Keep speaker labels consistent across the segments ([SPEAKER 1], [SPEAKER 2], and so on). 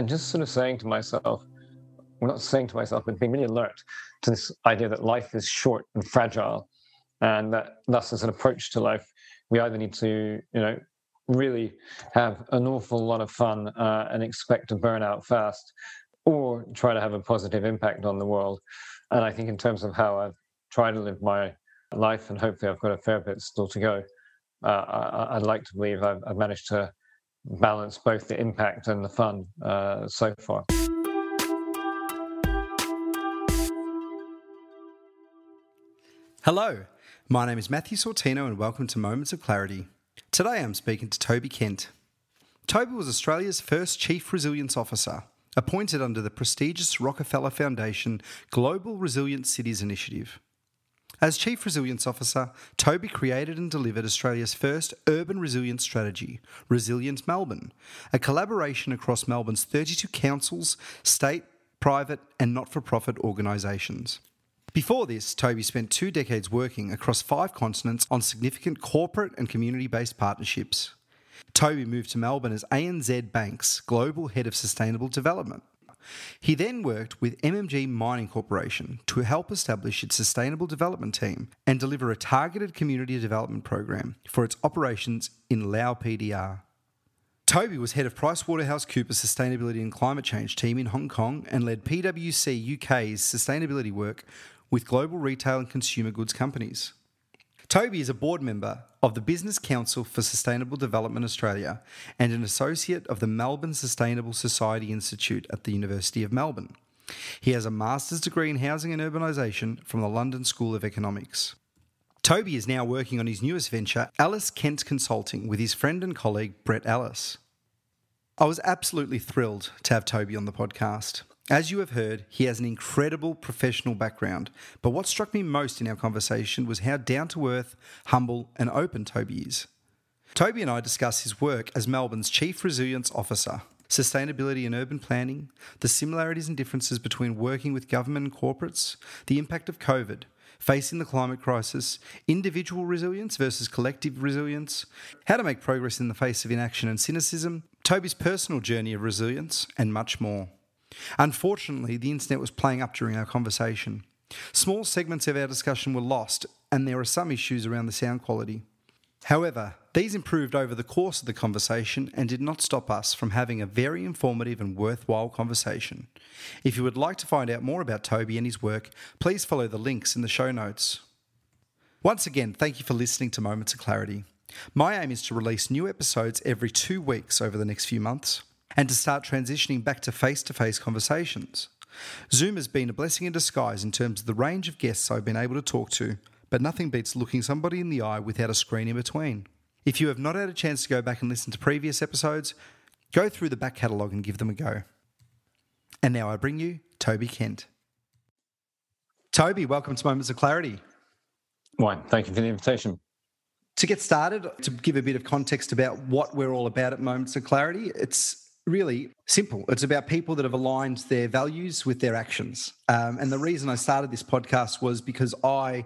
[SPEAKER 1] and just sort of saying to myself, well, not saying to myself, but being really alert to this idea that life is short and fragile, and that thus, as an approach to life, we either need to, you know, really have an awful lot of fun uh, and expect to burn out fast, or try to have a positive impact on the world. And I think, in terms of how I've tried to live my life, and hopefully I've got a fair bit still to go, uh, I, would like to believe I've, I've, managed to balance both the impact and the fun uh, so far.
[SPEAKER 2] Hello, my name is Matthew Sortino, and welcome to Moments of Clarity. Today I'm speaking to Toby Kent. Toby was Australia's first Chief Resilience Officer, appointed under the prestigious Rockefeller Foundation Global Resilient Cities Initiative. As Chief Resilience Officer, Toby created and delivered Australia's first urban resilience strategy, Resilient Melbourne, a collaboration across Melbourne's 32 councils, state, private, and not for profit organisations. Before this, Toby spent two decades working across five continents on significant corporate and community based partnerships. Toby moved to Melbourne as ANZ Bank's Global Head of Sustainable Development. He then worked with MMG Mining Corporation to help establish its sustainable development team and deliver a targeted community development program for its operations in Lao PDR. Toby was head of PricewaterhouseCoopers Sustainability and Climate Change team in Hong Kong and led PwC UK's sustainability work with global retail and consumer goods companies. Toby is a board member of the Business Council for Sustainable Development Australia and an associate of the Melbourne Sustainable Society Institute at the University of Melbourne. He has a master's degree in housing and urbanisation from the London School of Economics. Toby is now working on his newest venture, Ellis Kent Consulting, with his friend and colleague Brett Ellis. I was absolutely thrilled to have Toby on the podcast. As you have heard, he has an incredible professional background, but what struck me most in our conversation was how down to earth, humble, and open Toby is. Toby and I discuss his work as Melbourne's Chief Resilience Officer, sustainability and urban planning, the similarities and differences between working with government and corporates, the impact of COVID, facing the climate crisis, individual resilience versus collective resilience, how to make progress in the face of inaction and cynicism, Toby's personal journey of resilience, and much more. Unfortunately, the internet was playing up during our conversation. Small segments of our discussion were lost, and there are some issues around the sound quality. However, these improved over the course of the conversation and did not stop us from having a very informative and worthwhile conversation. If you would like to find out more about Toby and his work, please follow the links in the show notes. Once again, thank you for listening to Moments of Clarity. My aim is to release new episodes every two weeks over the next few months and to start transitioning back to face to face conversations. Zoom has been a blessing in disguise in terms of the range of guests I've been able to talk to, but nothing beats looking somebody in the eye without a screen in between. If you have not had a chance to go back and listen to previous episodes, go through the back catalogue and give them a go. And now I bring you Toby Kent. Toby, welcome to Moments of Clarity.
[SPEAKER 1] Why, thank you for the invitation.
[SPEAKER 2] To get started, to give a bit of context about what we're all about at Moments of Clarity, it's really simple. It's about people that have aligned their values with their actions. Um, and the reason I started this podcast was because I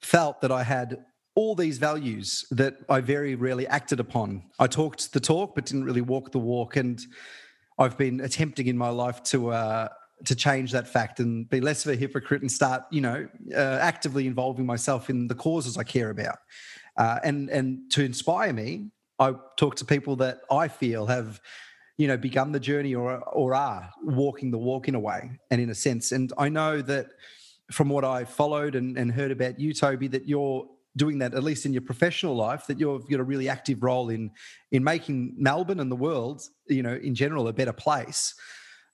[SPEAKER 2] felt that I had all these values that I very rarely acted upon. I talked the talk, but didn't really walk the walk. And I've been attempting in my life to uh, to change that fact and be less of a hypocrite and start, you know, uh, actively involving myself in the causes I care about. Uh, and and to inspire me, I talk to people that I feel have you know begun the journey or or are walking the walk in a way and in a sense. And i know that from what i followed and, and heard about you toby that you're doing that at least in your professional life that you've got a really active role in in making melbourne and the world you know in general a better place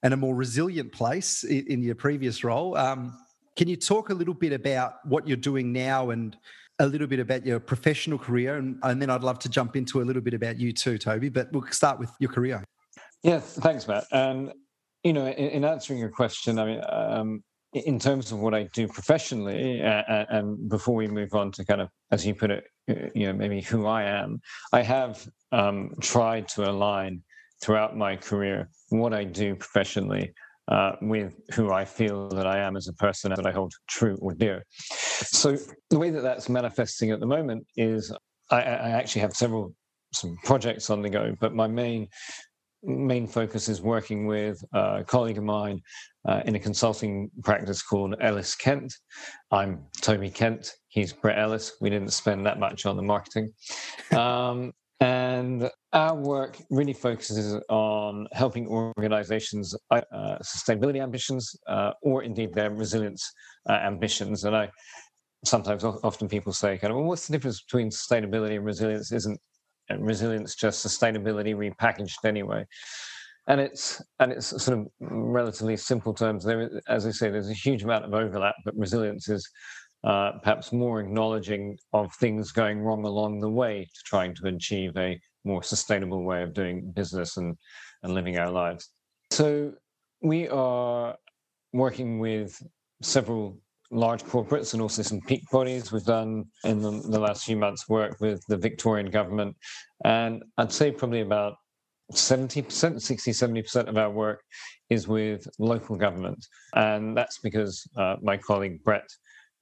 [SPEAKER 2] and a more resilient place in, in your previous role. Um, can you talk a little bit about what you're doing now and a little bit about your professional career? And, and then i'd love to jump into a little bit about you too toby but we'll start with your career
[SPEAKER 1] yeah, thanks, Matt. And you know, in, in answering your question, I mean, um, in terms of what I do professionally, uh, and before we move on to kind of, as you put it, uh, you know, maybe who I am, I have um, tried to align throughout my career what I do professionally uh, with who I feel that I am as a person that I hold true or dear. So the way that that's manifesting at the moment is I, I actually have several some projects on the go, but my main main focus is working with a colleague of mine uh, in a consulting practice called Ellis Kent. I'm Toby Kent. He's Brett Ellis. We didn't spend that much on the marketing. Um, and our work really focuses on helping organizations' uh, sustainability ambitions uh, or indeed their resilience uh, ambitions. And I sometimes, often people say, kind of, well, what's the difference between sustainability and resilience? Isn't resilience just sustainability repackaged anyway? And it's and it's sort of relatively simple terms. There, as I say, there's a huge amount of overlap, but resilience is uh, perhaps more acknowledging of things going wrong along the way to trying to achieve a more sustainable way of doing business and, and living our lives. So we are working with several large corporates and also some peak bodies. We've done in the, the last few months work with the Victorian government. And I'd say probably about 70%, 60, 70% of our work is with local government. And that's because uh, my colleague Brett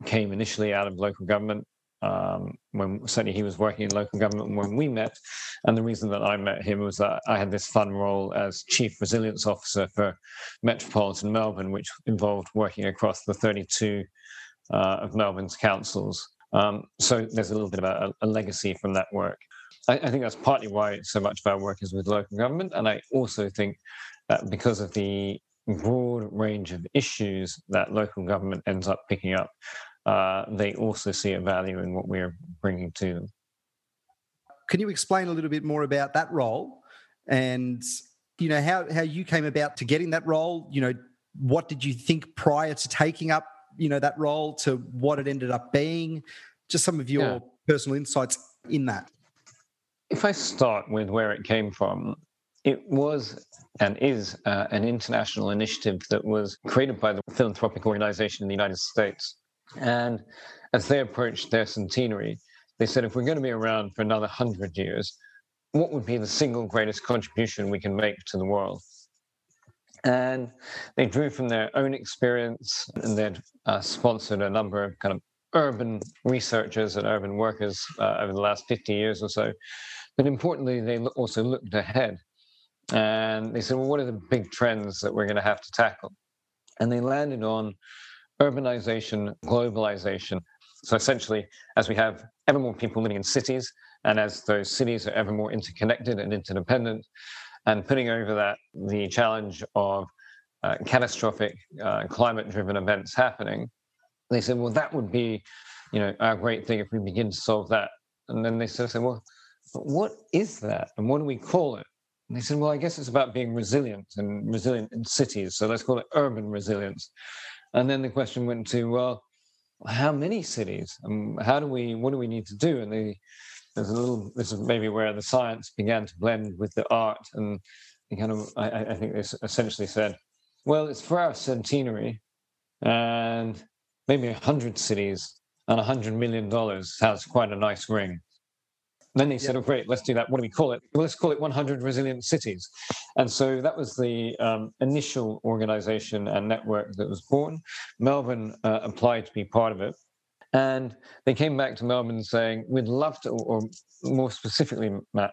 [SPEAKER 1] came initially out of local government um, when certainly he was working in local government when we met. And the reason that I met him was that I had this fun role as Chief Resilience Officer for Metropolitan Melbourne, which involved working across the 32 uh, of Melbourne's councils. Um, so there's a little bit about a, a legacy from that work. I, I, think that's partly why so much of our work is with local government. And I also think that because of the broad range of issues that local government ends up picking up, uh, they also see a value in what we're bringing to them.
[SPEAKER 2] Can you explain a little bit more about that role and you know how how you came about to getting that role? You know, what did you think prior to taking up you know that role to what it ended up being? Just some of your yeah. personal insights in that.
[SPEAKER 1] If I start with where it came from, it was and is uh, an international initiative that was created by the philanthropic organization in the United States and as they approached their centenary, they said, if we're going to be around for another hundred years, what would be the single greatest contribution we can make to the world? And they drew from their own experience, and they'd uh, sponsored a number of kind of urban researchers and urban workers uh, over the last 50 years or so. But importantly, they also looked ahead and they said, well, what are the big trends that we're going to have to tackle? And they landed on urbanization, globalization. So essentially, as we have ever more people living in cities, and as those cities are ever more interconnected and interdependent, and putting over that the challenge of uh, catastrophic uh, climate-driven events happening, they said, well, that would be, you know, a great thing if we begin to solve that. And then they sort of said, well, what is that, and what do we call it? And they said, well, I guess it's about being resilient and resilient in cities. So let's call it urban resilience. And then the question went to, well, how many cities? And how do we? What do we need to do? And they, there's a little. This is maybe where the science began to blend with the art, and kind of. I, I think they essentially said, well, it's for our centenary, and maybe hundred cities and hundred million dollars has quite a nice ring. Then they said, "Oh, great, let's do that. What do we call it? Well, let's call it 100 Resilient Cities." And so that was the um, initial organization and network that was born. Melbourne uh, applied to be part of it, and they came back to Melbourne saying, "We'd love to," or more specifically, Matt,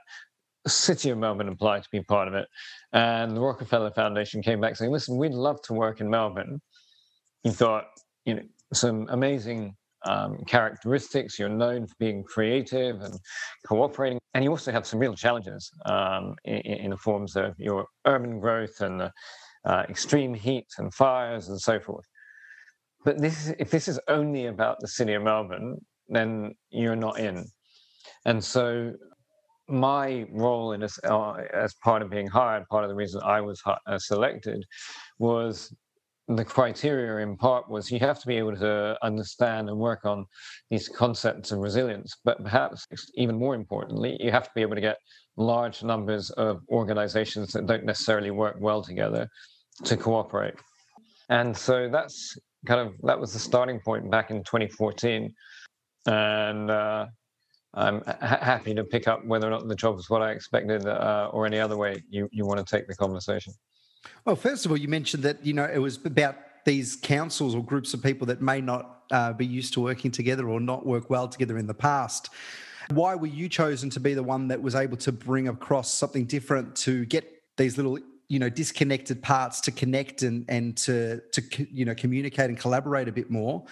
[SPEAKER 1] City of Melbourne applied to be part of it, and the Rockefeller Foundation came back saying, "Listen, we'd love to work in Melbourne." He thought, you know, some amazing um, characteristics. You're known for being creative and cooperating, and you also have some real challenges um, in, in, the forms of your urban growth and the, uh, extreme heat and fires and so forth. But this, if this is only about the city of Melbourne, then you're not in. And so, my role in this, uh, as part of being hired, part of the reason I was uh, selected, was the criteria in part was you have to be able to understand and work on these concepts of resilience, but perhaps even more importantly, you have to be able to get large numbers of organizations that don't necessarily work well together to cooperate. And so that's kind of that was the starting point back in 2014. And uh, I'm ha- happy to pick up whether or not the job was what I expected uh, or any other way you, you want to take the conversation.
[SPEAKER 2] Well, first of all, you mentioned that you know it was about these councils or groups of people that may not uh, be used to working together or not work well together in the past. Why were you chosen to be the one that was able to bring across something different to get these little you know disconnected parts to connect and and to to you know communicate and collaborate a bit more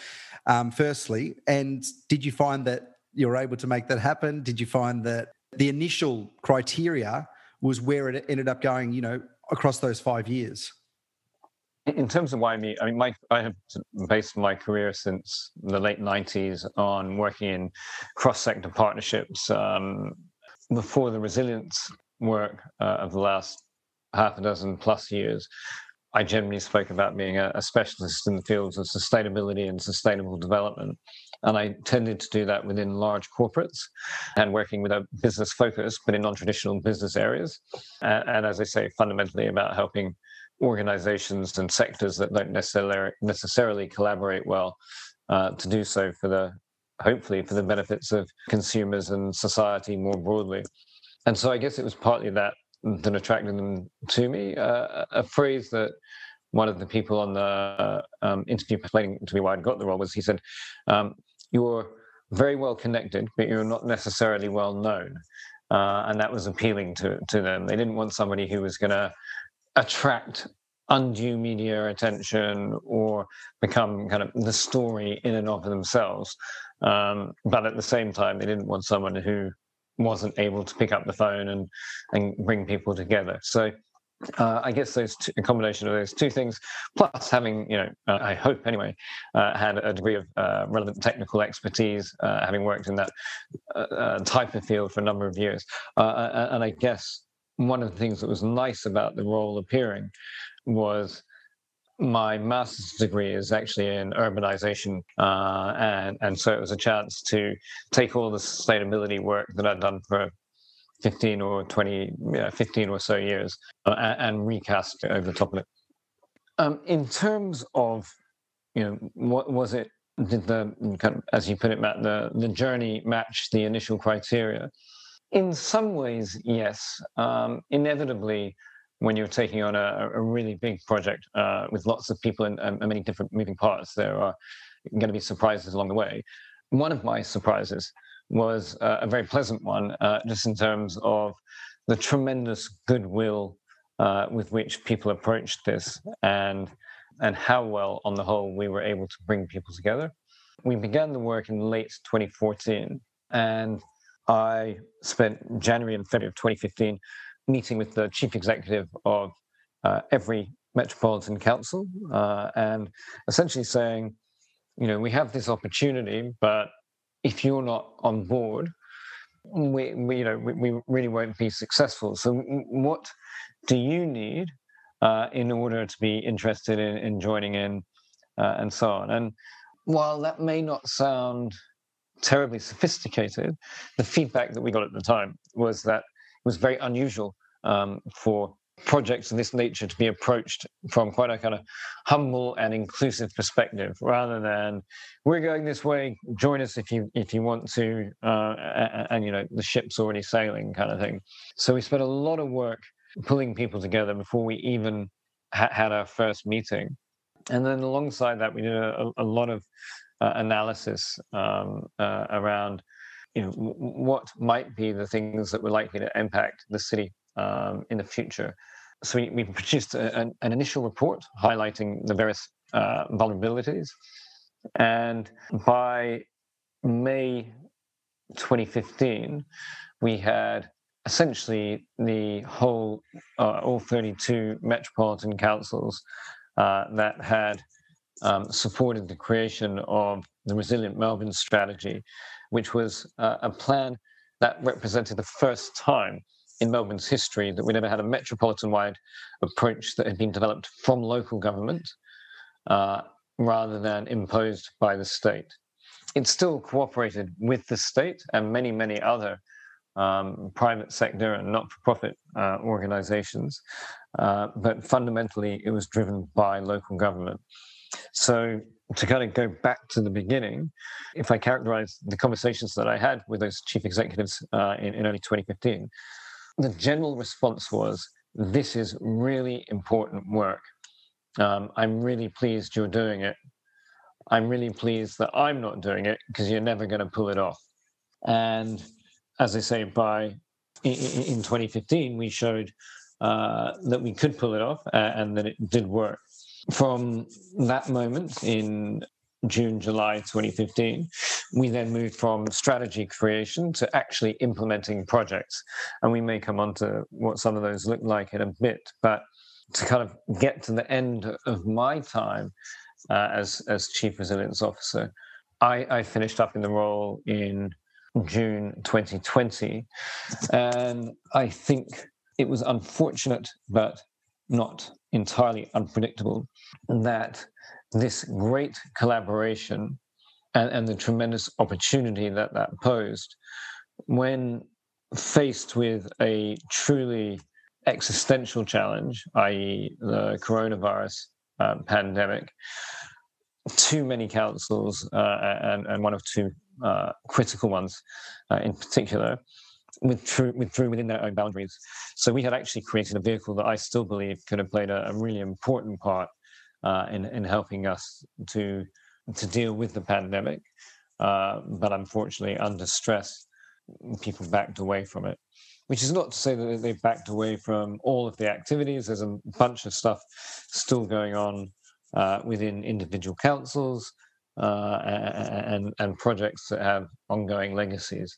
[SPEAKER 2] um, firstly and did you find that you were able to make that happen did you find that the initial criteria was where it ended up going you know across those five years
[SPEAKER 1] in terms of why me, I mean, my, I have based my career since the late 90s on working in cross sector partnerships. Um, before the resilience work uh, of the last half a dozen plus years, I generally spoke about being a, a, specialist in the fields of sustainability and sustainable development. And I tended to do that within large corporates and working with a business focus, but in non traditional business areas. And, and, as I say, fundamentally about helping organizations and sectors that don't necessarily, necessarily collaborate well uh, to do so for the hopefully for the benefits of consumers and society more broadly. And so I guess it was partly that that attracted them to me. Uh, a phrase that one of the people on the um, interview explaining to me why I got the role was he said, um, "You're very well connected, but you're not necessarily well known," uh, and that was appealing to to them. They didn't want somebody who was going to attract undue media attention or become kind of the story in and of themselves. Um, but at the same time, they didn't want someone who wasn't able to pick up the phone and and bring people together. So uh, I guess those two, a combination of those two things, plus having, you know, uh, I hope anyway, uh, had a degree of uh, relevant technical expertise, uh, having worked in that uh, type of field for a number of years. and I guess one of the things that was nice about the role appearing was my master's degree is actually in urbanization, uh, and and so it was a chance to take all the sustainability work that I'd done for 15 or 20, yeah, 15 or so years, uh, and, and, recast over the top of it. Um, in terms of, you know, what was it? Did the kind of, as you put it, Matt, the the journey match the initial criteria? In some ways, yes. Um, inevitably, when you're taking on a, a really big project uh, with lots of people and, and, many different moving parts, there are going to be surprises along the way. One of my surprises was uh, a very pleasant one, uh, just in terms of the tremendous goodwill uh, with which people approached this and and how well, on the whole, we were able to bring people together. We began the work in late 2014, and I spent January and February of 2015 meeting with the chief executive of uh, every metropolitan council uh, and essentially saying, you know, we have this opportunity, but if you're not on board, we, we you know, we, we, really won't be successful. So, what do you need uh, in order to be interested in, in joining in, uh, and so on? And while that may not sound terribly sophisticated, the feedback that we got at the time was that it was very unusual um, for projects of this nature to be approached from quite a kind of humble and inclusive perspective rather than we're going this way join us if you if you want to uh, and, and, you know the ship's already sailing kind of thing. So we spent a lot of work pulling people together before we even ha- had our first meeting. And then alongside that we did a, a lot of uh, analysis um, uh, around you know what might be the things that were likely to impact the city um, in the future. So we, we produced a, an, an, initial report highlighting the various uh, vulnerabilities, and by May 2015, we had essentially the whole uh, all 32 metropolitan councils uh, that had um, supported the creation of the Resilient Melbourne strategy, which was uh, a plan that represented the first time in Melbourne's history that we never had a metropolitan wide approach that had been developed from local government uh, rather than imposed by the state. It still cooperated with the state and many, many other um, private sector and not for profit uh, organizations, uh, but fundamentally it was driven by local government. So to kind of go back to the beginning, if I characterize the conversations that I had with those chief executives uh, in, in early 2015, the general response was, This is really important work. Um, I'm really pleased you're doing it. I'm really pleased that I'm not doing it because you're never going to pull it off. And as I say, by in, in 2015, we showed uh, that we could pull it off and that it did work. From that moment in June, July 2015, we then moved from strategy creation to actually implementing projects. And we may come on to what some of those look like in a bit. But to kind of get to the end of my time uh, as, as Chief Resilience Officer, I, I finished up in the role in June 2020. And I think it was unfortunate, but not entirely unpredictable, that this great collaboration and, and the tremendous opportunity that that posed when faced with a truly existential challenge, i.e., the coronavirus uh, pandemic, too many councils uh, and, and one of two uh, critical ones uh, in particular withdrew, withdrew within their own boundaries. So we had actually created a vehicle that I still believe could have played a, a really important part uh, in, in helping us to, to deal with the pandemic. Uh, but unfortunately, under stress, people backed away from it. Which is not to say that they backed away from all of the activities. There's a bunch of stuff still going on uh, within individual councils uh, and, and projects that have ongoing legacies.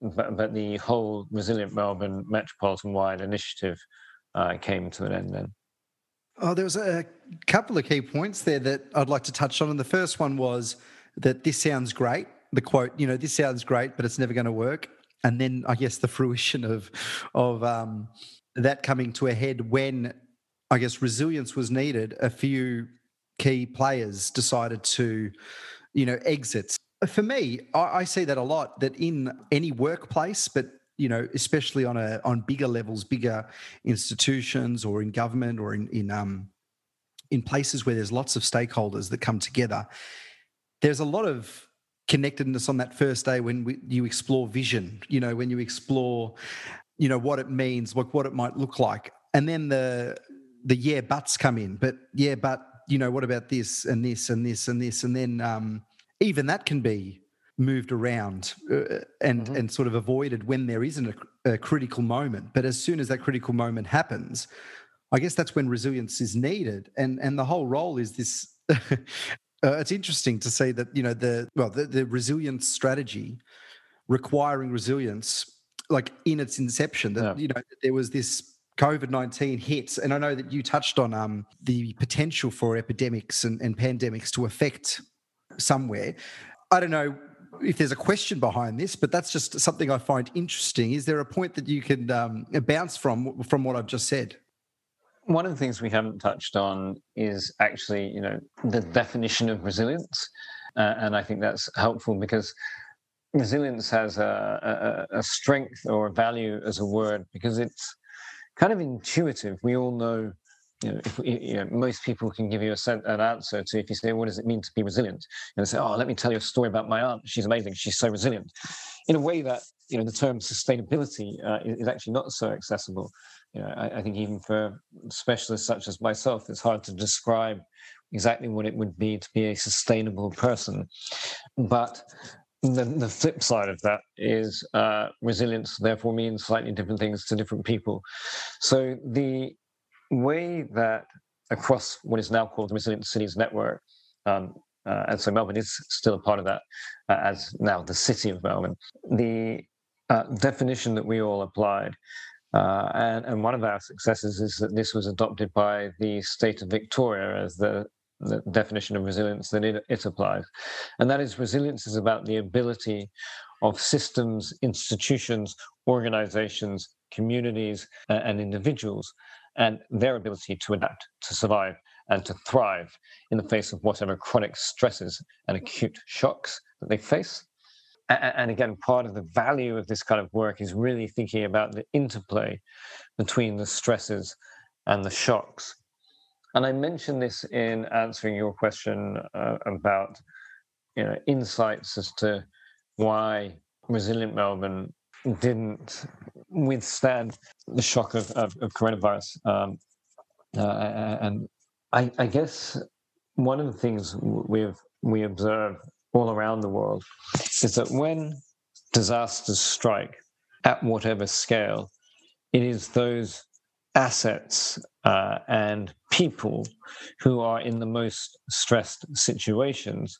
[SPEAKER 1] But, but the whole Resilient Melbourne Metropolitan wide initiative uh, came to an end then.
[SPEAKER 2] Oh, there was a couple of key points there that I'd like to touch on. And the first one was that this sounds great. The quote, you know, this sounds great, but it's never going to work. And then I guess the fruition of of um, that coming to a head when I guess resilience was needed. A few key players decided to, you know, exit. For me, I, I see that a lot. That in any workplace, but you know, especially on a on bigger levels, bigger institutions, or in government, or in in um, in places where there's lots of stakeholders that come together. There's a lot of connectedness on that first day when we, you explore vision. You know, when you explore, you know, what it means, what what it might look like, and then the the yeah buts come in. But yeah, but you know, what about this and this and this and this? And then um, even that can be moved around uh, and mm-hmm. and sort of avoided when there isn't a, a, critical moment. But as soon as that critical moment happens, I guess that's when resilience is needed. And and the whole role is this. uh, it's interesting to see that you know the well the, the resilience strategy requiring resilience like in its inception that yeah. you know there was this COVID 19 hits, and I know that you touched on um, the potential for epidemics and, and pandemics to affect somewhere. I don't know if there's a question behind this, but that's just something I find interesting. Is there a point that you can um, bounce from from what I've just said?
[SPEAKER 1] One of the things we haven't touched on is actually, you know, the definition of resilience, uh, and I think that's helpful because resilience has a, a, a strength or a value as a word because it's kind of intuitive. We all know, you know, if, you know most people can give you a, an answer to if you say, "What does it mean to be resilient?" And they say, "Oh, let me tell you a story about my aunt. She's amazing. She's so resilient." In a way that you know the term sustainability uh, is, actually not so accessible. You know, I, I think even for specialists such as myself, it's hard to describe exactly what it would be to be a sustainable person. But the, the flip side of that is uh, resilience therefore means slightly different things to different people so the way that across what is now called the resilient cities network um, uh, and so melbourne is still a part of that uh, as now the city of melbourne the uh, definition that we all applied uh, and, and one of our successes is that this was adopted by the state of Victoria as the the definition of resilience that it, it applies. And that is resilience is about the ability of systems, institutions, organizations, communities, uh, and individuals, and their ability to adapt, to survive, and to thrive in the face of whatever chronic stresses and acute shocks that they face. And again, part of the value of this kind of work is really thinking about the interplay between the stresses and the shocks and I mentioned this in answering your question uh, about you know insights as to why resilient Melbourne didn't withstand the shock of, of, of coronavirus. Um, uh, and I, I, guess one of the things we've we observe all around the world is that when disasters strike at whatever scale, it is those assets uh, and people who are in the most stressed situations,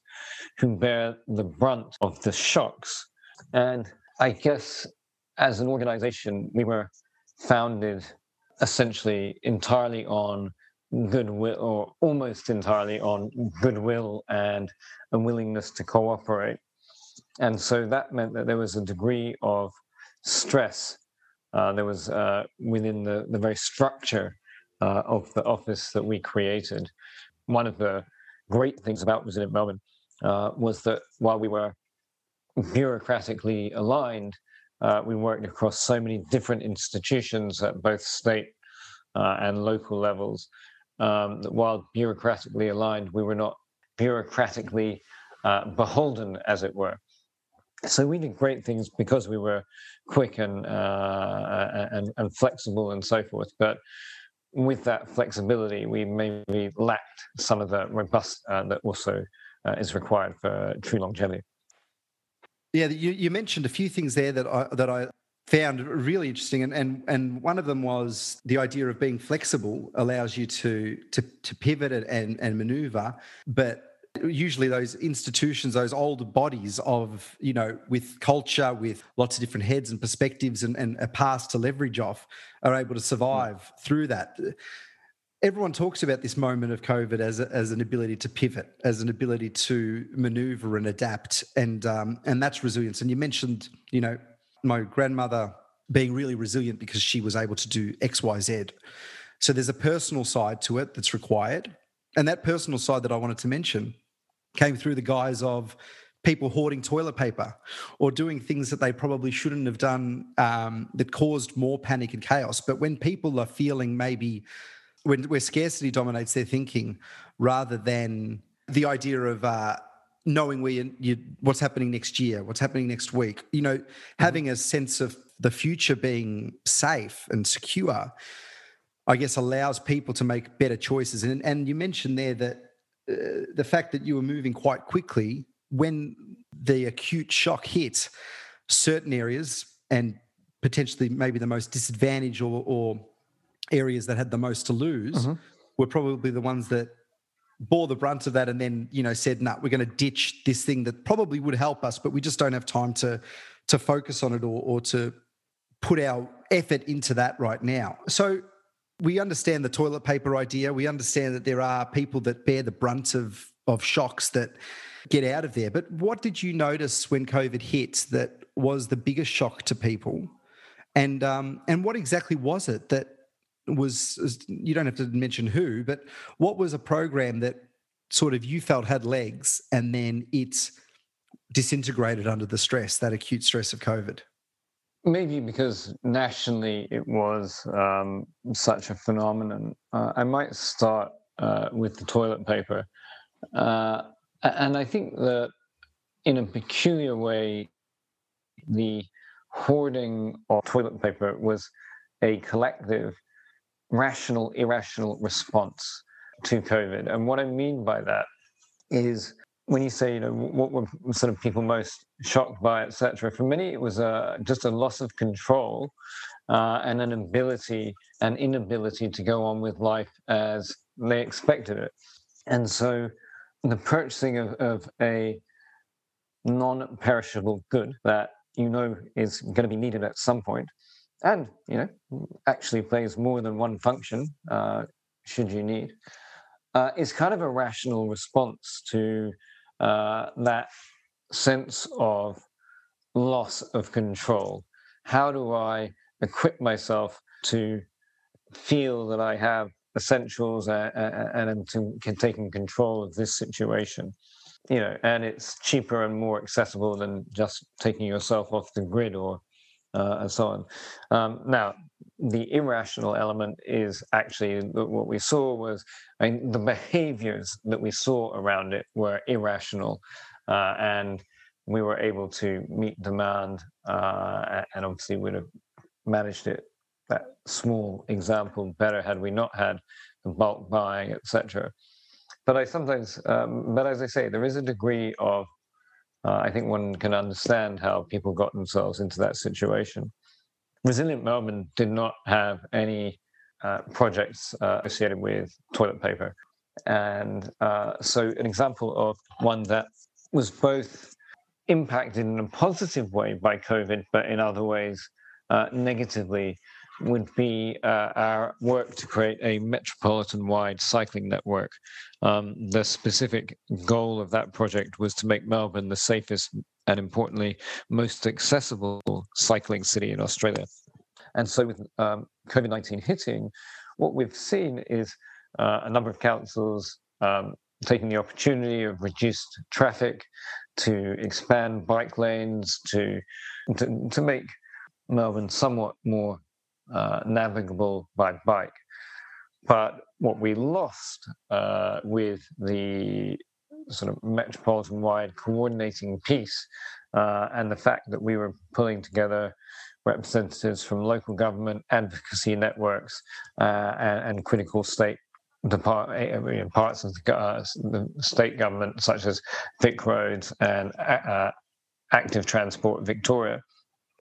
[SPEAKER 1] who bear the brunt of the shocks. And I guess as an organization, we were founded essentially entirely on goodwill, or almost entirely on goodwill and a willingness to cooperate. And so that meant that there was a degree of stress. Uh, there was uh, within the, the very structure uh, of the office that we created. One of the great things about Resilient Melbourne uh, was that while we were bureaucratically aligned, uh, we worked across so many different institutions at both state uh, and local levels um, that while bureaucratically aligned, we were not bureaucratically uh, beholden, as it were. So we did great things because we were quick and, uh, and, and flexible and so forth. But with that flexibility, we maybe lacked some of the robust uh, that also uh, is required for true longevity.
[SPEAKER 2] Yeah, you, you mentioned a few things there that I that I found really interesting, and and and one of them was the idea of being flexible allows you to to to pivot and and maneuver, but usually those institutions those old bodies of you know with culture with lots of different heads and perspectives and, and a past to leverage off are able to hmm. survive yeah. through that everyone talks about this moment of COVID as, a, as an ability to pivot, as an ability to maneuver and adapt, and um, and that's resilience. And you mentioned, you know, my grandmother being really resilient because she was able to do X, Y, Z. So there's a personal side to it that's required, and that personal side that I wanted to mention came through the guise of people hoarding toilet paper or doing things that they probably shouldn't have done um, that caused more panic and chaos. But when people are feeling maybe when, where scarcity dominates their thinking rather than the idea of uh, knowing where you, you, what's happening next year, what's happening next week. You know, mm-hmm. having a sense of the future being safe and secure, I guess, allows people to make better choices. And and you mentioned there that uh, the fact that you were moving quite quickly when the acute shock hit certain areas and potentially maybe the most disadvantaged or, or areas that had the most to lose mm-hmm. were probably the ones that bore the brunt of that and then you know said no nah, we're going to ditch this thing that probably would help us but we just don't have time to to focus on it or, or to put our effort into that right now. So we understand the toilet paper idea. We understand that there are people that bear the brunt of of shocks that get out of there. But what did you notice when covid hit that was the biggest shock to people? And um, and what exactly was it that was you don't have to mention who, but what was a program that sort of you felt had legs and then it's disintegrated under the stress, that acute stress of COVID?
[SPEAKER 1] Maybe because nationally it was um, such a phenomenon. Uh, I might start uh, with the toilet paper. Uh, and I think that in a peculiar way, the hoarding of toilet paper was a collective rational, irrational response to COVID. And what I mean by that is when you say, you know, what were sort of people most shocked by, etc. For many, it was a, just a loss of control uh, and an ability, an inability to go on with life as they expected it. And so, the purchasing of, of a non-perishable good that you know is going to be needed at some point and you know actually plays more than one function uh, should you need. Uh, is kind of a rational response to uh, that sense of loss of control. How do i equip myself to feel that i have essentials and, and, and to, can taking control of this situation? You know and it's cheaper and more accessible than just taking yourself off the grid or uh, and so on. Um, now, the irrational element is actually what we saw was I mean, the behaviors that we saw around it were irrational, uh, and we were able to meet demand, uh, and obviously would have managed it that small example better had we not had bulk buying, etc. But I sometimes, um, but as I say, there is a degree of uh, I think one can understand how people got themselves into that situation. Resilient Melbourne did not have any uh, projects uh, associated with toilet paper. And uh, so, an example of one that was both impacted in a positive way by COVID, but in other ways uh, negatively, would be uh, our work to create a metropolitan wide cycling network. Um, the specific goal of that project was to make Melbourne the safest and, importantly, most accessible cycling city in Australia. And so, with um, COVID 19 hitting, what we've seen is uh, a number of councils um, taking the opportunity of reduced traffic to expand bike lanes, to, to, to make Melbourne somewhat more uh, navigable by bike. But what we lost uh, with the sort of metropolitan wide coordinating piece uh, and the fact that we were pulling together representatives from local government advocacy networks uh, and, and, critical state depart, eh, parts of the, uh, the, state government, such as Vic Roads and uh, Active Transport Victoria,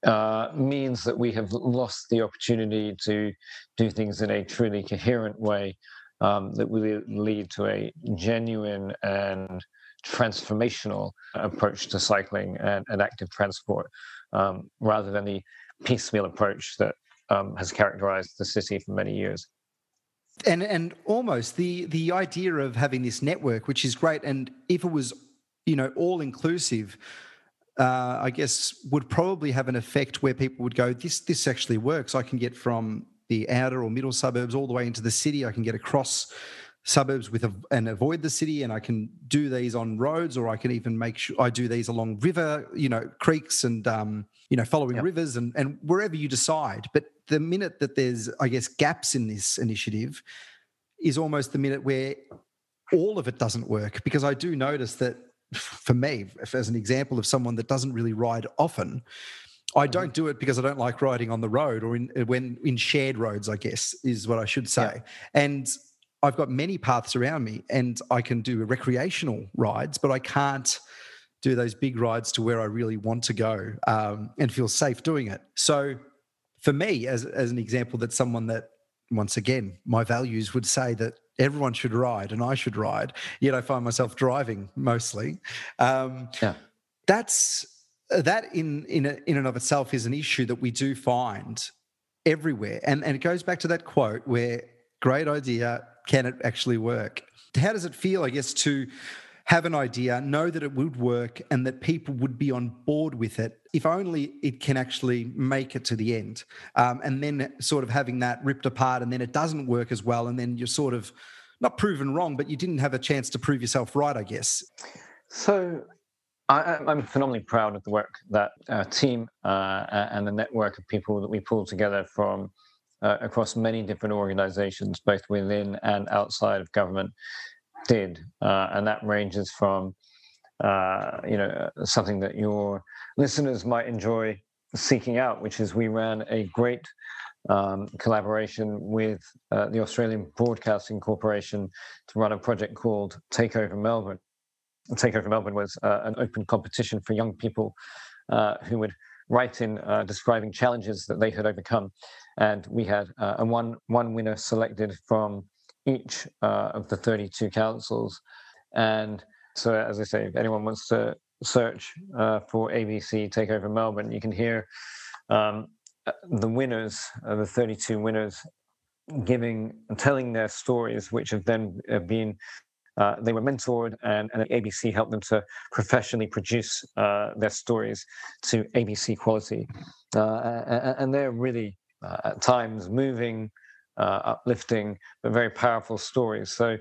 [SPEAKER 1] uh, means that we have lost the opportunity to do things in a truly coherent way um, that will lead to a genuine and transformational approach to cycling and, and active transport um, rather than the piecemeal approach that um, has characterized the city for many years.
[SPEAKER 2] And and almost the the idea of having this network, which is great, and if it was, you know, all inclusive, uh, I guess would probably have an effect where people would go, this this actually works. I can get from the outer or middle suburbs all the way into the city. I can get across suburbs with a, and avoid the city and i can do these on roads or i can even make sure i do these along river you know creeks and um, you know following yep. rivers and, and wherever you decide but the minute that there's i guess gaps in this initiative is almost the minute where all of it doesn't work because i do notice that for me as an example of someone that doesn't really ride often I mm-hmm. don't do it because I don't like riding on the road or in when in shared roads, I guess is what I should say. Yeah. And I've got many paths around me and I can do recreational rides, but I can't do those big rides to where I really want to go um, and feel safe doing it. So, for me, as, as an example, that someone that, once again, my values would say that everyone should ride and I should ride, yet I find myself driving mostly. Um, yeah. That's that in in a, in and of itself is an issue that we do find everywhere, and and it goes back to that quote where great idea, can it actually work? How does it feel, I guess, to have an idea, know that it would work, and that people would be on board with it, if only it can actually make it to the end. Um, and then sort of having that ripped apart, and then it doesn't work as well, and then you're sort of not proven wrong, but you didn't have a chance to prove yourself right, I guess.
[SPEAKER 1] So I, am phenomenally proud of the work that our team uh, and the network of people that we pulled together from uh, across many different organizations, both within and outside of government, did. Uh, and that ranges from, uh, you know, something that your listeners might enjoy seeking out, which is we ran a great um, collaboration with uh, the Australian Broadcasting Corporation to run a project called Takeover Melbourne. Takeover Melbourne was uh, an open competition for young people uh, who would write in describing challenges that they had overcome and we had uh, a one one winner selected from each uh, of the 32 councils. And so, as I say, if anyone wants to search uh, for ABC Takeover Melbourne, you can hear um, uh, the winners, uh, the 32 winners, giving, and telling their stories, which have then uh, been. they were mentored, and, and, ABC helped them to professionally produce their stories to ABC quality. and, they're really uh, at times moving, uh, uplifting, but very powerful stories. So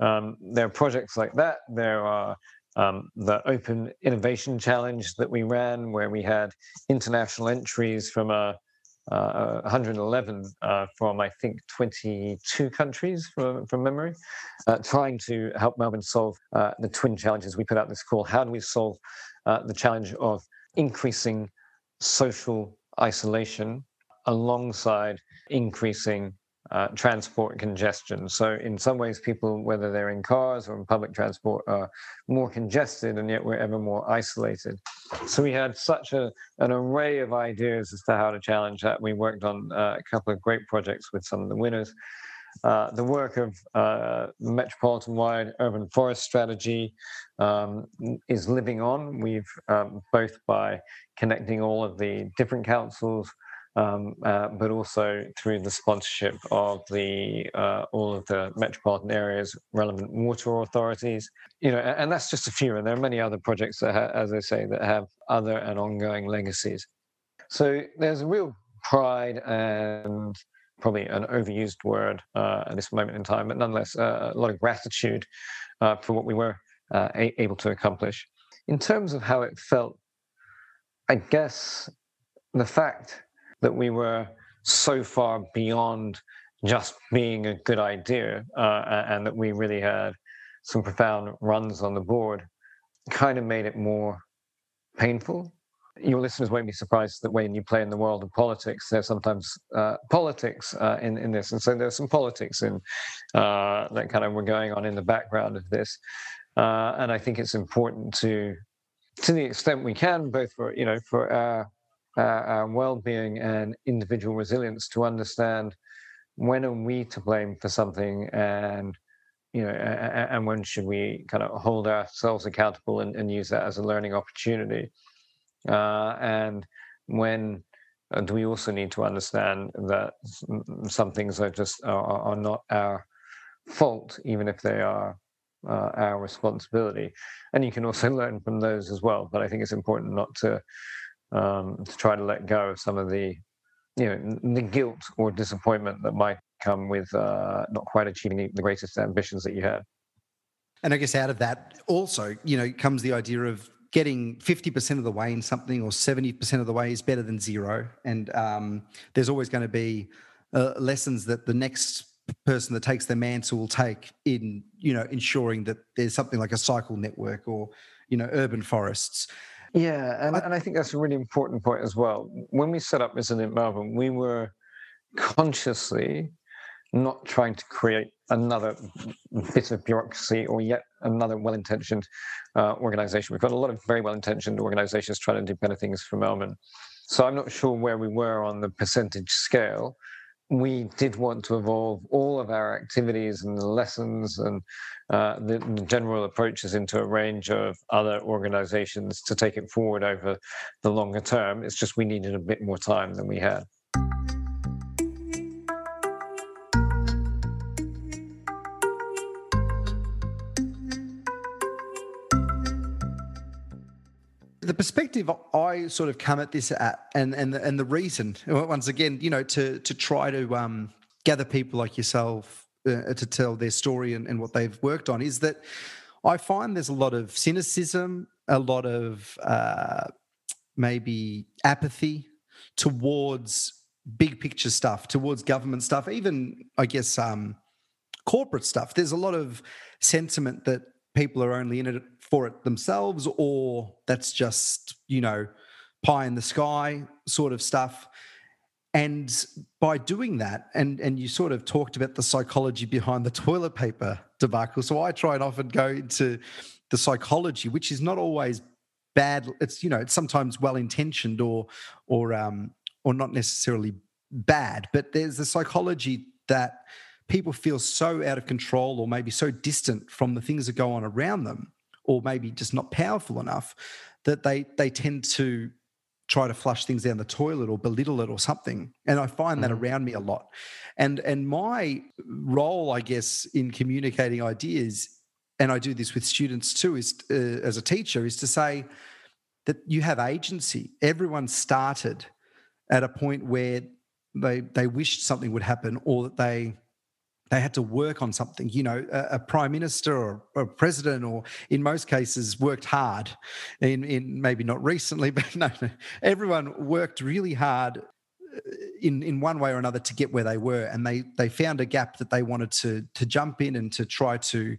[SPEAKER 1] um, there are projects like that. There are um, the Open Innovation Challenge that we ran, where we had international entries from a uh, 111 uh, from I think 22 countries from, from memory, uh, trying to help Melbourne solve uh, the twin challenges. We put out this call: How do we solve uh, the challenge of increasing social isolation alongside increasing uh, transport congestion. So, in some ways, people, whether they're in cars or in public transport, are more congested, and yet we're ever more isolated. So, we had such a, an array of ideas as to how to challenge that. We worked on uh, a couple of great projects with some of the winners. Uh, the work of uh, metropolitan wide urban forest strategy um, is living on. We've um, both by connecting all of the different councils, um, uh, but also through the sponsorship of the uh, all of the metropolitan areas relevant water authorities. You know, and that's just a few, and there are many other projects that, ha- as I say, that have other and ongoing legacies. So there's a real pride and probably an overused word uh, at this moment in time, but nonetheless, uh, a lot of gratitude uh, for what we were uh, a- able to accomplish. In terms of how it felt, I guess the fact that we were so far beyond just being a good idea uh, and that we really had some profound runs on the board kind of made it more painful. Your listeners won't be surprised that when you play in the world of politics, there's sometimes uh, politics uh, in in this, and so there's some politics in uh, that kind of were going on in the background of this, uh, and I think it's important to, to the extent we can, both for you know for our, our, our well-being and individual resilience, to understand when are we to blame for something and you know, and when should we kind of hold ourselves accountable and, and use that as a learning opportunity? Uh, and when uh, do we also need to understand that some things are just are, are not our fault, even if they are uh, our responsibility. And you can also learn from those as well. But I think it's important not to um, to try to let go of some of the you know the guilt or disappointment that might come with uh, not quite achieving the greatest ambitions that you had.
[SPEAKER 2] And I guess out of that also, you know, comes the idea of getting 50% of the way in something or 70% of the way is better than zero. And um, there's always going to be uh, lessons that the next person that takes the mantle will take in, you know, ensuring that there's something like a cycle network or, you know, urban forests.
[SPEAKER 1] Yeah, and, I, and I think that's a really important point as well. When we set up Resilient Melbourne, we were consciously not trying to create another bit of bureaucracy or yet another well-intentioned uh, organization. We've got a lot of very well-intentioned organizations trying to do better things for Melbourne. So I'm not sure where we were on the percentage scale. We did want to evolve all of our activities and the lessons and uh, the, the, general approaches into a range of other organizations to take it forward over the longer term. It's just we needed a bit more time than we had.
[SPEAKER 2] The perspective I sort of come at this at, and and the, and the reason, once again, you know, to to try to um, gather people like yourself uh, to tell their story and, and what they've worked on, is that I find there's a lot of cynicism, a lot of uh, maybe apathy towards big picture stuff, towards government stuff, even I guess um, corporate stuff. There's a lot of sentiment that people are only in it for it themselves or that's just, you know, pie in the sky sort of stuff. And by doing that, and and you sort of talked about the psychology behind the toilet paper debacle. So I try and often go into the psychology, which is not always bad. It's you know it's sometimes well intentioned or or um or not necessarily bad, but there's the psychology that people feel so out of control or maybe so distant from the things that go on around them or maybe just not powerful enough that they they tend to try to flush things down the toilet or belittle it or something. And i find that mm. around me a lot. And and my role i guess in communicating ideas and i do this with students too is uh, as a teacher is to say that you have agency. Everyone started at a point where they they wished something would happen or that they they had to work on something. You know, a, a prime minister or, a president, or in most cases, worked hard. In, in maybe not recently, but no, no, everyone worked really hard uh, in in one way or another to get where they were, and they they found a gap that they wanted to to jump in and to try to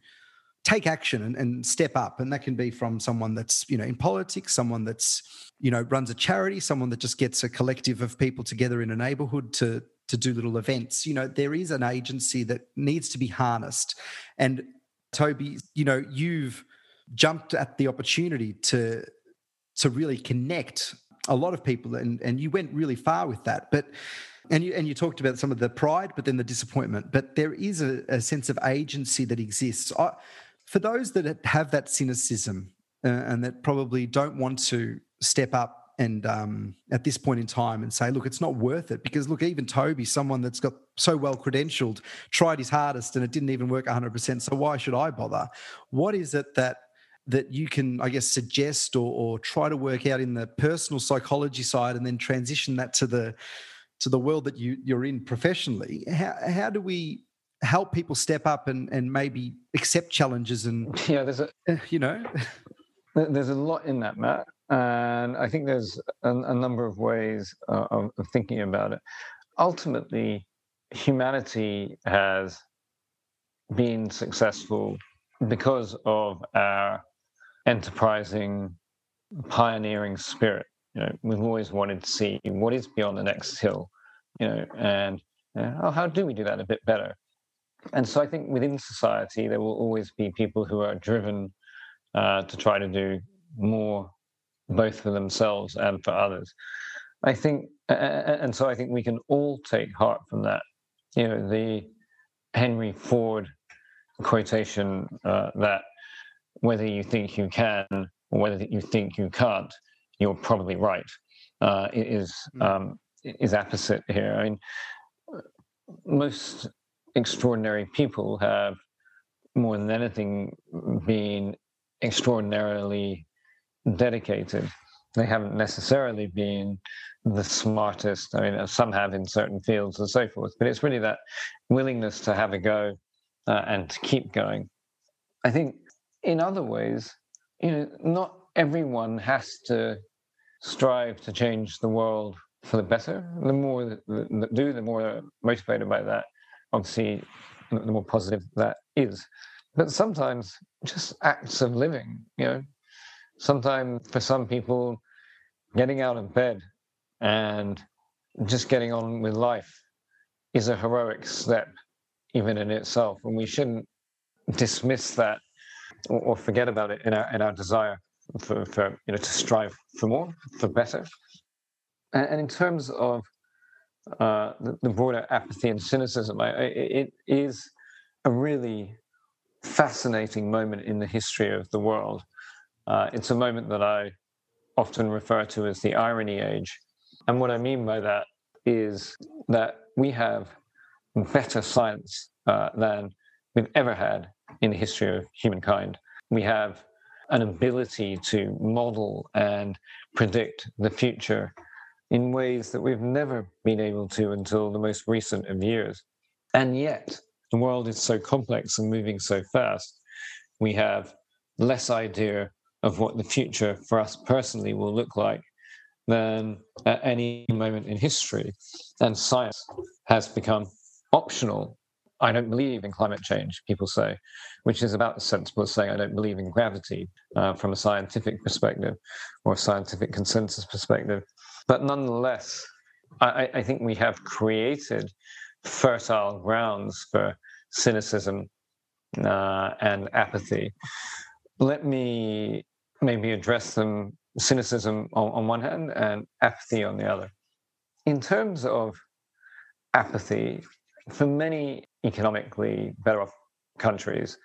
[SPEAKER 2] take action and, and step up and that can be from someone that's you know in politics someone that's you know runs a charity someone that just gets a collective of people together in a neighborhood to to do little events. You know, there is an agency that needs to be harnessed. And Toby, you know, you've jumped at the opportunity to to really connect a lot of people and and you went really far with that. But and you and you talked about some of the pride, but then the disappointment. But there is a, a sense of agency that exists. I, for those that have that cynicism uh, and that probably don't want to step up and um, at this point in time and say, look, it's not worth it because look, even Toby, someone that's got so well credentialed, tried his hardest and it didn't even work 100%. So why should I bother? What is it that that you can, I guess, suggest or, or try to work out in the personal psychology side and then transition that to the to the world that you, you're in professionally? How, how do we help people step up and, and maybe accept challenges and
[SPEAKER 1] yeah, there's a
[SPEAKER 2] you know
[SPEAKER 1] there's a lot in that, Matt, and I think there's a, a number of ways uh, of, of thinking about it. Ultimately, humanity has been successful because of our enterprising, pioneering spirit. You know, we've always wanted to see what is beyond the next hill, you know, and uh, oh, how do we do that a bit better? And so I think within society, there will always be people who are driven uh, to try to do more, both for themselves and for others. I think, and so I think we can all take heart from that. You know, the Henry Ford quotation uh, that whether you think you can or whether you think you can't, you're probably right. Uh, is hmm. um, is opposite here. I mean, most extraordinary people have more than anything been extraordinarily dedicated. They haven't necessarily been the smartest. I mean, some have in certain fields and so forth, but it's really that willingness to have a go uh, and to keep going. I think in other ways, you know, not everyone has to strive to change the world for the better. The more that, that do, the more motivated by that. Obviously, the more positive that is. But sometimes just acts of living, you know, sometimes for some people, getting out of bed and just getting on with life is a heroic step, even in itself. And we shouldn't dismiss that or, or forget about it in our in our desire for, for you know to strive for more, for better. And, in terms of uh, the, the, broader apathy and cynicism, I, it is a really fascinating moment in the history of the world. Uh, it's a moment that I often refer to as the irony age. And what I mean by that is that we have better science uh, than we've ever had in the history of humankind. We have an ability to model and predict the future in ways that we've never been able to until the most recent of years. And yet, the world is so complex and moving so fast, we have less idea of what the future for us personally will look like than at any moment in history. And science has become optional I don't believe in climate change, people say, which is about as sensible as saying I don't believe in gravity uh, from a scientific perspective or a scientific consensus perspective. But nonetheless, I, I think we have created fertile grounds for cynicism uh, and apathy. Let me maybe address them cynicism on, on one hand and apathy on the other. In terms of apathy, for many economically better off countries,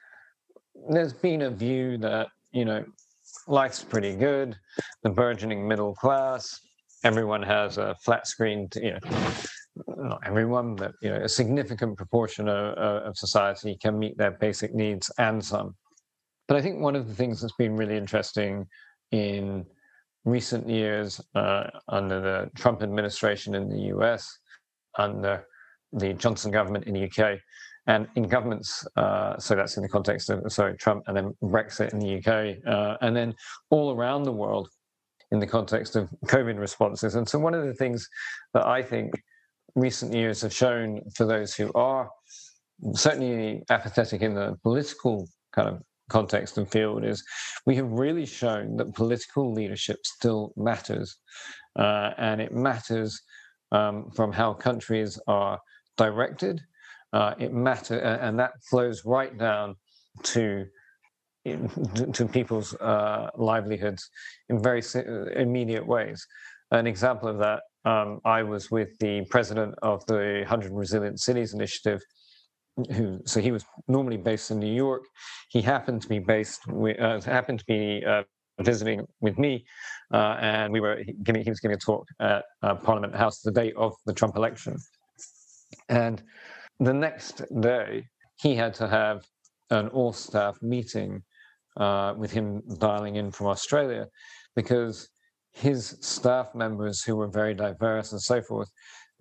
[SPEAKER 1] there's been a view that, you know, life's pretty good, the burgeoning middle class, everyone has a flat screen, to, you know, not everyone, but, you know, a significant proportion of, of society can meet their basic needs and some. But I think one of the things that's been really interesting in recent years uh, under the Trump administration in the US, under the Johnson government in the UK. And in governments, uh, so that's in the context of sorry Trump and then Brexit in the UK, uh, and then all around the world in the context of COVID responses. And so one of the things that I think recent years have shown for those who are certainly apathetic in the political kind of context and field is we have really shown that political leadership still matters, uh, and it matters um, from how countries are directed. Uh, it matter, and that flows right down to to people's uh, livelihoods in very immediate ways. An example of that, um, I was with the president of the 100 Resilient Cities Initiative, who so he was normally based in New York. He happened to be based, with, uh, happened to be uh, visiting with me, uh, and we were giving. He was giving a talk at uh, Parliament House the day of the Trump election, and the next day he had to have an all-staff meeting uh, with him dialing in from Australia, because his staff members, who were very diverse and so forth,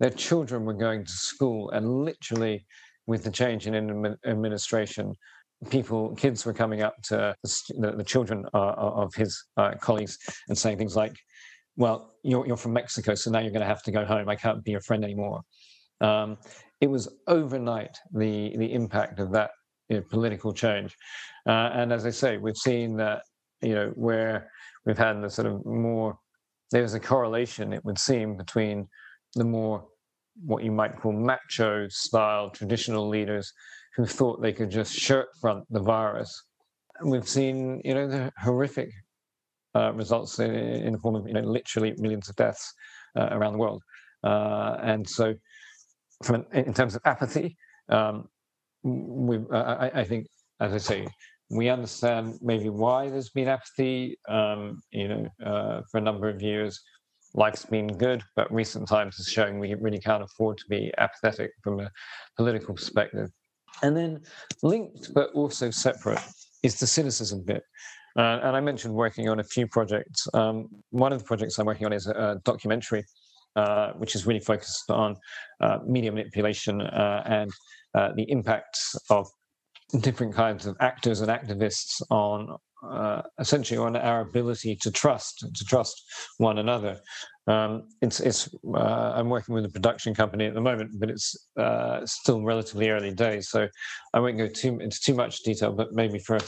[SPEAKER 1] their children were going to school, and literally, with the change in administration, people, kids were coming up to the, the children uh, of his uh, colleagues and saying things like, "Well, you're you're from Mexico, so now you're going to have to go home. I can't be your friend anymore." Um, it was overnight the the impact of that you know, political change, uh, and as I say, we've seen that you know where we've had the sort of more there's a correlation it would seem between the more what you might call macho style traditional leaders who thought they could just shirt front the virus. And we've seen, you know, the horrific uh, results in, in, the form of, you know, literally millions of deaths uh, around the world. Uh, and so, from an, in terms of apathy, um, we, I, I, think, as I say, we understand maybe why there's been apathy. Um, you know, uh, for a number of years, life's been good, but recent times is showing we really can't afford to be apathetic from a political perspective. And then linked but also separate is the cynicism bit. Uh, and I mentioned working on a few projects. Um, one of the projects I'm working on is a, a documentary, uh, which is really focused on uh, media manipulation uh, and uh, the impacts of different kinds of actors and activists on uh, essentially on our ability to trust to trust one another. Um, it's it's uh, I'm working with a production company at the moment, but it's uh, still relatively early days, so I won't go too into too much detail. But maybe for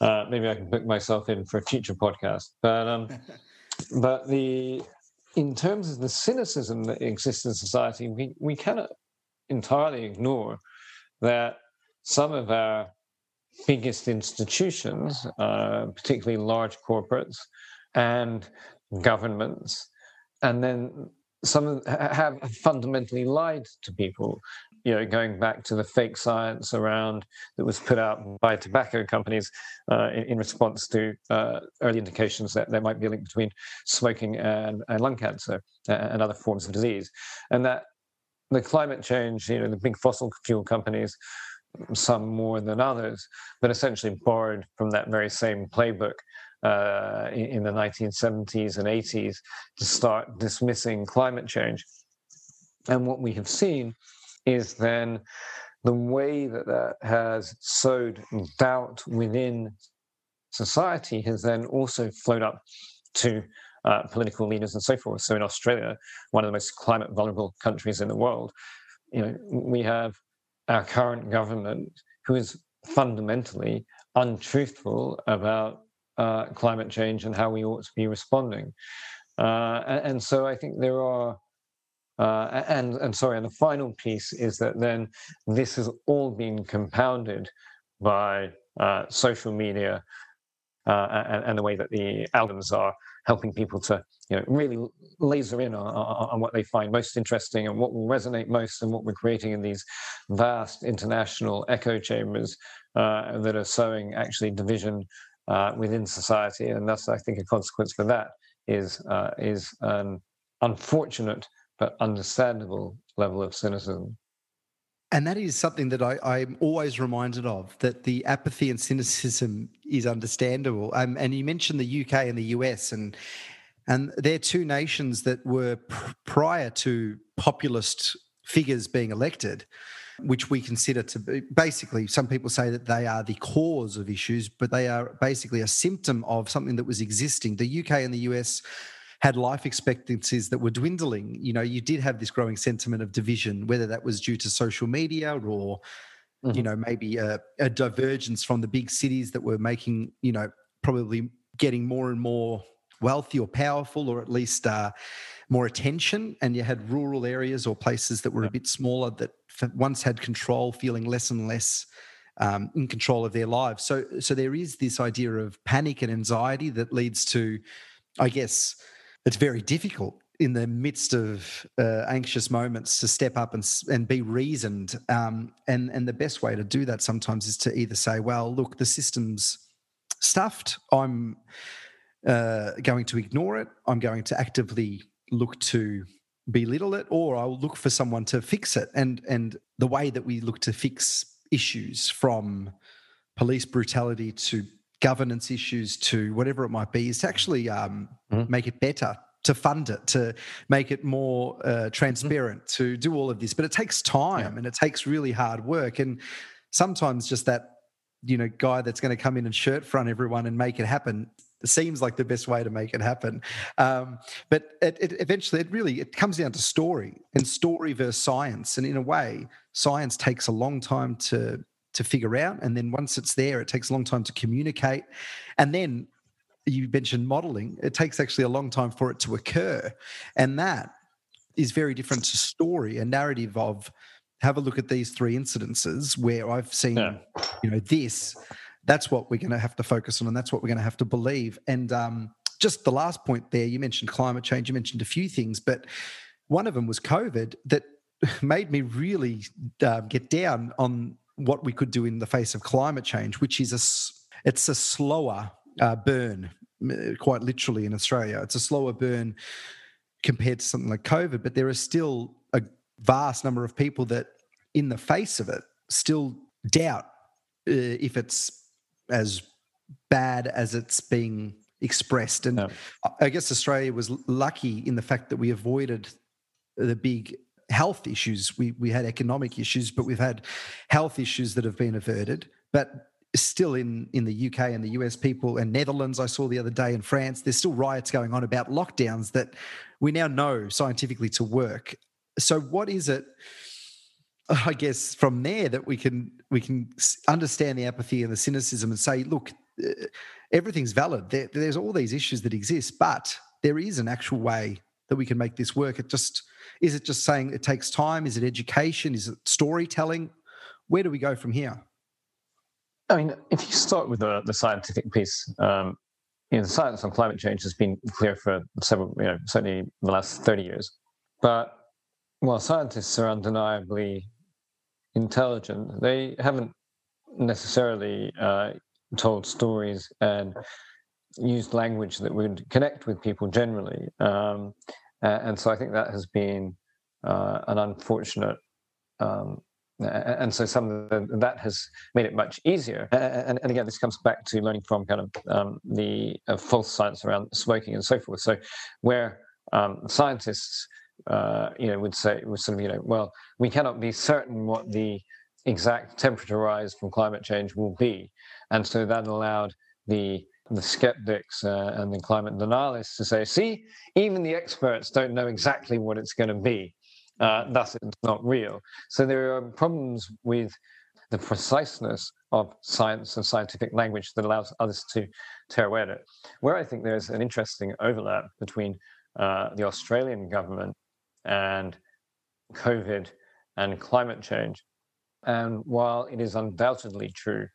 [SPEAKER 1] uh, maybe I can book myself in for a future podcast. But um, but the in terms of the cynicism that exists in society, we we cannot entirely ignore that some of our biggest institutions, uh, particularly large corporates and governments, and then some have fundamentally lied to people. You know, going back to the fake science around that was put out by tobacco companies uh, in, in, response to uh, early indications that there might be a link between smoking and, and lung cancer and other forms of disease, and that the climate change, you know, the big fossil fuel companies some more than others, but essentially borrowed from that very same playbook uh, in, the 1970s and 80s to start dismissing climate change. And what we have seen is then the way that that has sowed doubt within society has then also flowed up to uh, political leaders and so forth. So in Australia, one of the most climate vulnerable countries in the world, you know, we have our current government, who is fundamentally untruthful about uh, climate change and how we ought to be responding. Uh, and, and, so I think there are, uh, and and sorry, and the final piece is that then this has all been compounded by uh, social media uh, and, and, the way that the algorithms are helping people to you know really laser in on, on, what they find most interesting and what will resonate most and what we're creating in these vast international echo chambers uh, that are sowing actually division uh, within society. And thus i think a consequence for that is uh, is an unfortunate but understandable level of cynicism
[SPEAKER 2] and that is something that I, am always reminded of that the apathy and cynicism is understandable. Um, and you mentioned the UK and the US, and and they're two nations that were pr- prior to populist figures being elected, which we consider to be basically, some people say that they are the cause of issues, but they are basically a symptom of something that was existing. The UK and the US had life expectancies that were dwindling. You know, you did have this growing sentiment of division, whether that was due to social media or, mm-hmm. you know, maybe a, a divergence from the big cities that were making, you know, probably getting more and more wealthy or powerful, or at least uh, more attention, and you had rural areas or places that were a bit smaller that once had control, feeling less and less um, in control of their lives. So, so there is this idea of panic and anxiety that leads to, I guess, it's very difficult in the midst of uh, anxious moments to step up and and be reasoned. Um, and and the best way to do that sometimes is to either say, "Well, look, the system's stuffed. I'm uh, going to ignore it. I'm going to actively look to belittle it, or I'll look for someone to fix it." And and the way that we look to fix issues from police brutality to governance issues to whatever it might be is to actually um, mm-hmm. make it better to fund it to make it more uh, mm-hmm. transparent mm-hmm. to do all of this but it takes time yeah. and it takes really hard work and sometimes just that you know guy that's going to come in and shirt front everyone and make it happen seems like the best way to make it happen um, but it, it, eventually it really it comes down to story and story versus science and in a way science takes a long time to to figure out and then once it's there it takes a long time to communicate. And then you mentioned modeling it takes actually a long time for it to occur. And that is very different to story a narrative of have a look at these three incidences where i've seen yeah. you know this. That's what we're going to have to focus on and that's what we're going to have to believe. And um, just the last point there you mentioned climate change you mentioned a few things but one of them was covid that made me really uh, get down on what we could do in the face of climate change which is a it's a slower uh, burn quite literally in australia it's a slower burn compared to something like covid but there are still a vast number of people that in the face of it still doubt uh, if it's as bad as it's being expressed. And I guess Australia was lucky in the fact that we avoided the big health issues. We we had economic issues, but we've had health issues that have been averted. But still in in the UK and the US, people and Netherlands, I saw the other day in France, there's still riots going on about lockdowns that we now know scientifically to work. So what is it? I guess from there that we can we can understand the apathy and the cynicism and say, look, uh, everything's valid. There, there's all these issues that exist, but there is an actual way that we can make this work. It just is it just saying it takes time? Is it education? Is it storytelling? Where do we go from here?
[SPEAKER 1] I mean, if you start with the, the scientific piece, um, you know, the science on climate change has been clear for several, you know, certainly the last 30 years. But while scientists are undeniably intelligent. They haven't necessarily uh, told stories and used language that would connect with people generally. Um, and so I think that has been uh, an unfortunate. Um, and so some of the, that has made it much easier. And, and, again, this comes back to learning from kind of um, the uh, false science around smoking and so forth. So where um, scientists uh, you know, would say, would sort of, you know, well, we cannot be certain what the exact temperature rise from climate change will be. And so that allowed the the skeptics uh, and the climate denialists to say, see, even the experts don't know exactly what it's going to be. Uh, thus, it's not real. So there are problems with the preciseness of science and scientific language that allows others to tear away at it. Where I think there's an interesting overlap between uh, the Australian government and COVID and climate change. And while it is undoubtedly true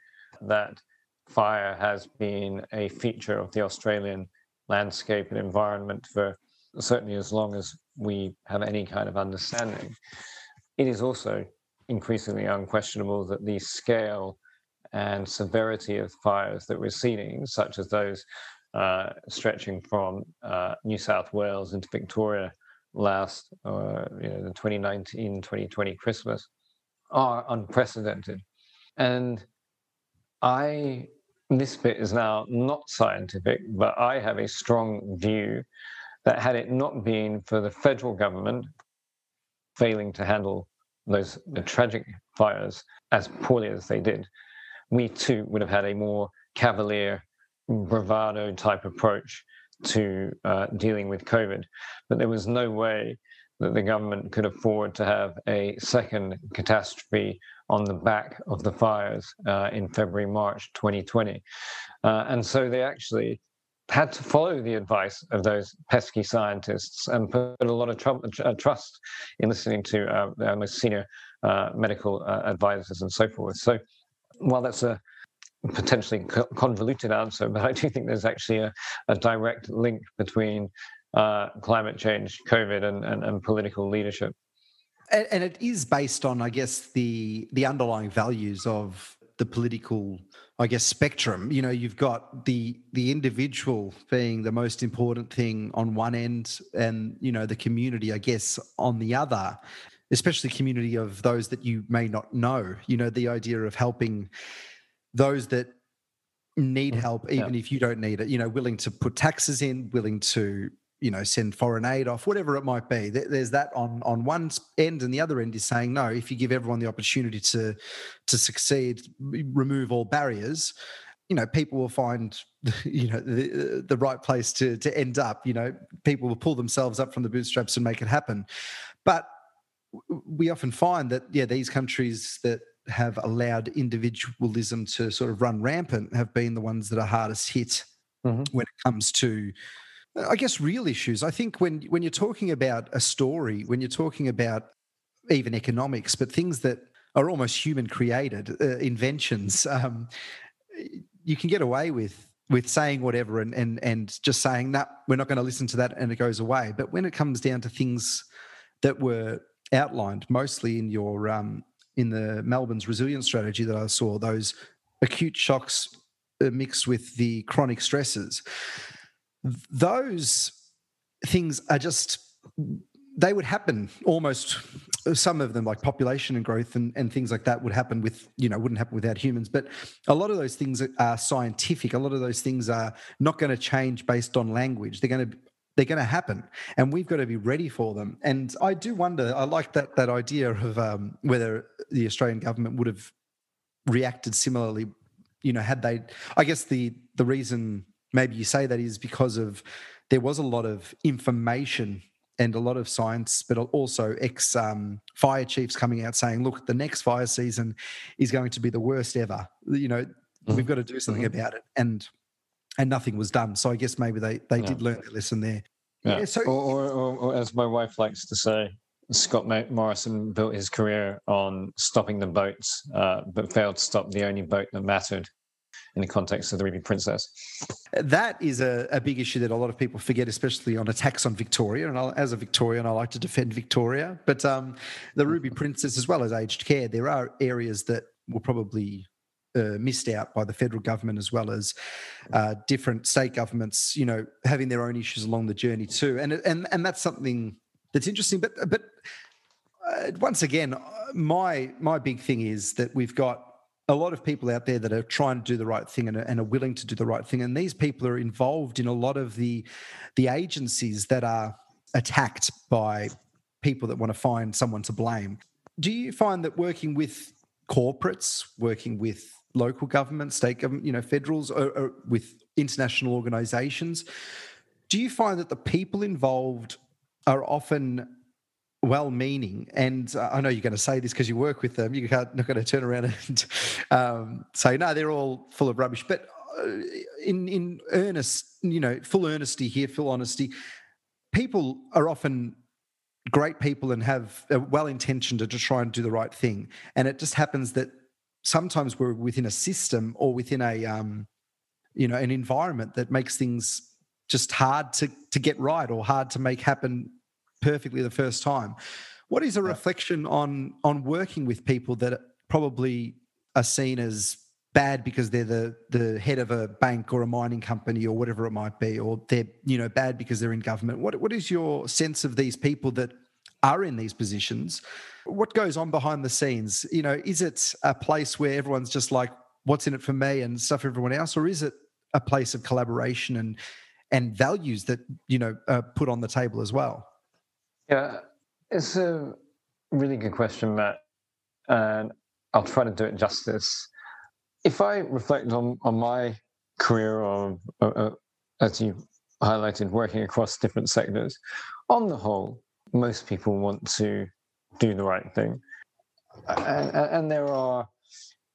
[SPEAKER 1] that fire has been a feature of the Australian landscape and environment for certainly as long as we have any kind of understanding, it is also increasingly unquestionable that the scale and severity of fires that we're seeing, such as those uh, stretching from uh, New South Wales into Victoria last, uh, you know, the 2019 2020 Christmas are unprecedented. And I, this bit is now not scientific, but I have a strong view that had it not been for the federal government failing to handle those tragic fires as poorly as they did, we too would have had a more cavalier, bravado type approach to uh, dealing with COVID. But there was no way that the government could afford to have a second catastrophe on the back of the fires uh, in February, March 2020. Uh, and so they actually had to follow the advice of those pesky scientists and put a lot of tr- uh, trust in listening to uh, their most senior uh, medical advisors and so forth. So, while that's a potentially convoluted answer, but I do think there's actually a, a direct link between uh, climate change, COVID, and, and, and political leadership.
[SPEAKER 2] And, and it is based on, I guess, the the underlying values of the political I guess spectrum. You know, you've got the the individual being the most important thing on one end, and you know the community, I guess, on the other. Especially community of those that you may not know. You know, the idea of helping those that need mm, help, even yeah. if you don't need it. You know, willing to put taxes in, willing to you know send foreign aid off whatever it might be. There's that on on one end and the other end is saying no if you give everyone the opportunity to to succeed remove all barriers you know people will find you know the, the right place to to end up. You know people will pull themselves up from the bootstraps and make it happen. But we often find that yeah these countries that have allowed individualism to sort of run rampant have been the ones that are hardest hit mm-hmm. when it comes to I guess real issues. I think when when you're talking about a story, when you're talking about even economics, but things that are almost human created uh, inventions, um, you can get away with with saying whatever and and and just saying that nah, we're not going to listen to that and it goes away. But when it comes down to things that were outlined mostly in your um, in the Melbourne's resilience strategy that I saw, those acute shocks uh, mixed with the chronic stresses those things are just they would happen almost some of them like population and growth and, and things like that would happen with you know wouldn't happen without humans. But a lot of those things are scientific. A lot of those things are not going to change based on language. They're going to they're going to happen and we've got to be ready for them. And i do wonder i like that that idea of um, whether the australian government would have reacted similarly you know had they i guess the the reason maybe you say that is because of there was a lot of information and a lot of science, but also ex um, fire chiefs coming out saying, "Look, the next fire season is going to be the worst ever. You know, mm-hmm. we've got to do something mm-hmm. about it." And and nothing was done. So I guess maybe they they yeah. did learn their lesson there.
[SPEAKER 1] Yeah. yeah so, or, or, or, as my wife likes to say, Scott Morrison built his career on stopping the boats, uh, but failed to stop the only boat that mattered in the context of the Ruby Princess.
[SPEAKER 2] That is a, a, big issue that a lot of people forget, especially on attacks on Victoria. And I'll, as a Victorian, I like to defend Victoria. But um, the Ruby Princess, as well as aged care, there are areas that will probably uh, missed out by the federal government as well as uh, different state governments, you know, having their own issues along the journey too. And and and that's something that's interesting. But but uh, once again, my my big thing is that we've got a lot of people out there that are trying to do the right thing and are, and are, willing to do the right thing. And these people are involved in a lot of the the agencies that are attacked by people that want to find someone to blame. Do you find that working with corporates working with local government state government you know federals or, or with international organizations do you find that the people involved are often well-meaning, and uh, I know you're going to say this because you work with them. You're not not going to turn around and um, say no, they're all full of rubbish. But uh, in in earnest, you know, full earnesty here, full honesty, people are often great people and have well intentioned to try and do the right thing, and it just happens that sometimes we're within a system or within a um, you know an environment that makes things just hard to to get right or hard to make happen perfectly the first time. What is a reflection on on working with people that probably are seen as bad because they're the the head of a bank or a mining company or whatever it might be, or they're you know bad because they're in government? What what is your sense of these people that are in these positions? What goes on behind the scenes? You know, is it a place where everyone's just like, "What's in it for me?" and stuff everyone else, or is it a place of collaboration and and values that you know are put on the table as well?
[SPEAKER 1] Yeah, it's a really good question, Matt, and I'll try to do it justice. If I reflect on, on my career of, uh, as you highlighted, working across different sectors, on the whole, most people want to do the right thing. And, and there are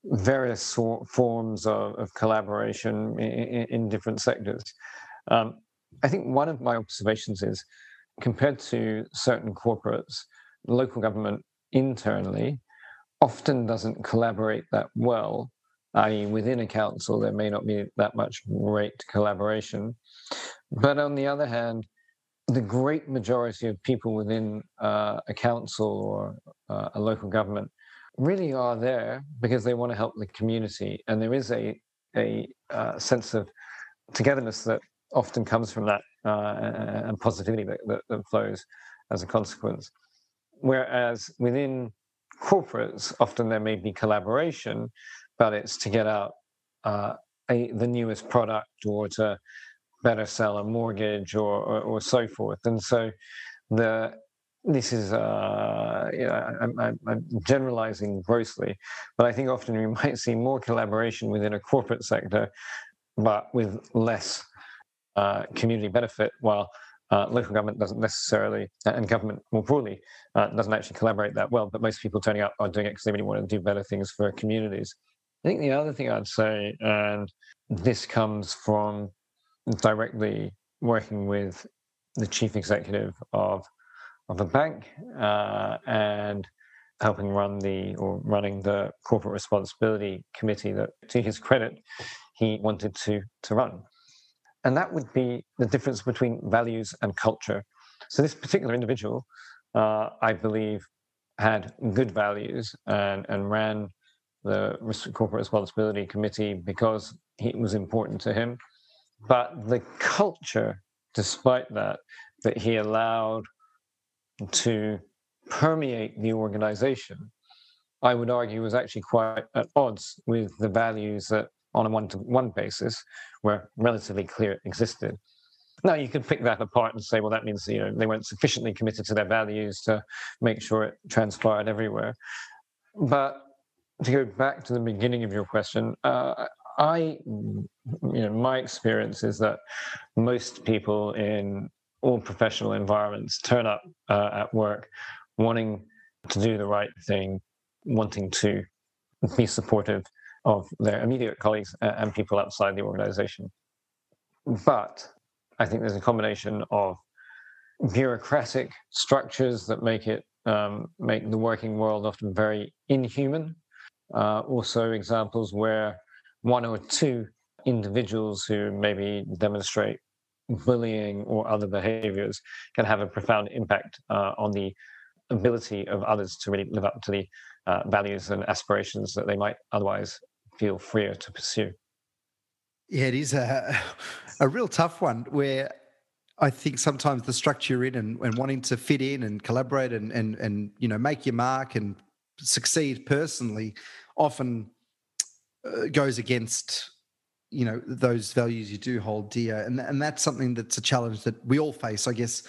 [SPEAKER 1] various forms of, of collaboration in, in, different sectors. Um, I think one of my observations is compared to certain corporates, local government internally often doesn't collaborate that well. I.e., within a council, there may not be that much great collaboration. But on the other hand, the great majority of people within uh, a council or uh, a local government really are there because they want to help the community, and there is a a uh, sense of togetherness that often comes from that uh, and positivity that, that, that, flows as a consequence. Whereas within corporates, often there may be collaboration, but it's to get out uh, a, the newest product or to better sell a mortgage or, or, or so forth. And so the this is uh, you know, I'm, I'm, generalizing grossly, but I think often we might see more collaboration within a corporate sector, but with less uh, community benefit, while uh, local government doesn't necessarily, and government more broadly, uh, doesn't actually collaborate that well. But most people turning up are doing it because they really want to do better things for communities. I think the other thing I'd say, and this comes from directly working with the chief executive of of a bank uh, and helping run the or running the corporate responsibility committee that, to his credit, he wanted to to run, and that would be the difference between values and culture. So this particular individual, uh, I believe, had good values and and ran the corporate responsibility committee because it was important to him but the culture, despite that, that he allowed to permeate the organization, I would argue was actually quite at odds with the values that, on a one to one basis, were relatively clear existed. Now you can pick that apart and say, well, that means you know they weren't sufficiently committed to their values to make sure it transpired everywhere. But to go back to the beginning of your question, uh, I, you know, my experience is that most people in all professional environments turn up uh, at work wanting to do the right thing, wanting to be supportive of their immediate colleagues and people outside the organization. But I think there's a combination of bureaucratic structures that make it um, make the working world often very inhuman. Uh, also, examples where one or two individuals who maybe demonstrate bullying or other behaviors can have a profound impact uh, on the ability of others to really live up to the uh, values and aspirations that they might otherwise feel freer to pursue.
[SPEAKER 2] Yeah, it is a, a real tough one where I think sometimes the structure you're in and, and wanting to fit in and collaborate and, and, and, you know, make your mark and succeed personally often uh, goes against you know those values you do hold dear and and that's something that's a challenge that we all face i guess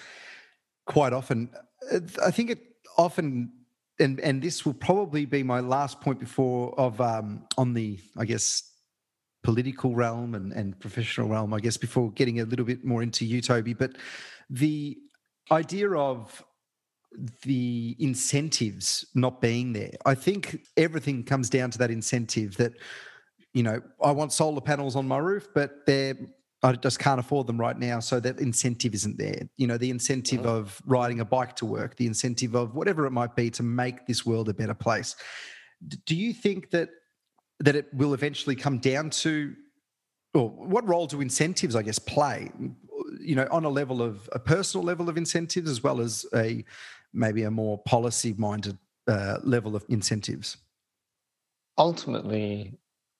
[SPEAKER 2] quite often uh, i think it often and and this will probably be my last point before of um on the i guess political realm and and professional realm i guess before getting a little bit more into you toby but the idea of the incentives not being there. I think everything comes down to that incentive that, you know, I want solar panels on my roof, but they're I just can't afford them right now. So that incentive isn't there. You know, the incentive mm-hmm. of riding a bike to work, the incentive of whatever it might be to make this world a better place. Do you think that that it will eventually come down to or what role do incentives, I guess, play? You know, on a level of a personal level of incentives as well as a maybe a more policy minded uh, level of incentives?
[SPEAKER 1] Ultimately,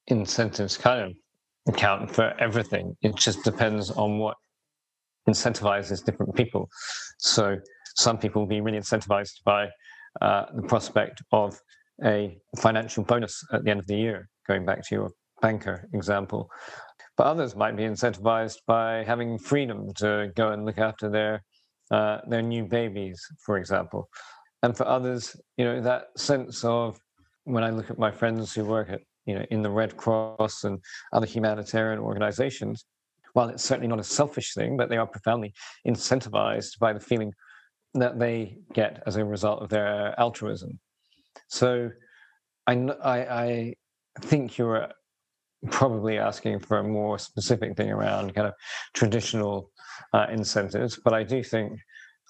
[SPEAKER 1] incentives kind of account for everything. It just depends on what incentivizes different people. So some people will be really incentivized by uh, the prospect of a financial bonus at the end of the year, going back to your banker example. But others might be incentivized by having freedom to go and look after their uh, their new babies, for example. And for others, you know, that sense of when I look at my friends who work at, you know, in the Red Cross and other humanitarian organizations, while it's certainly not a selfish thing, but they are profoundly incentivized by the feeling that they get as a result of their altruism. So I, I, I think you're probably asking for a more specific thing around kind of traditional uh, incentives. But I do think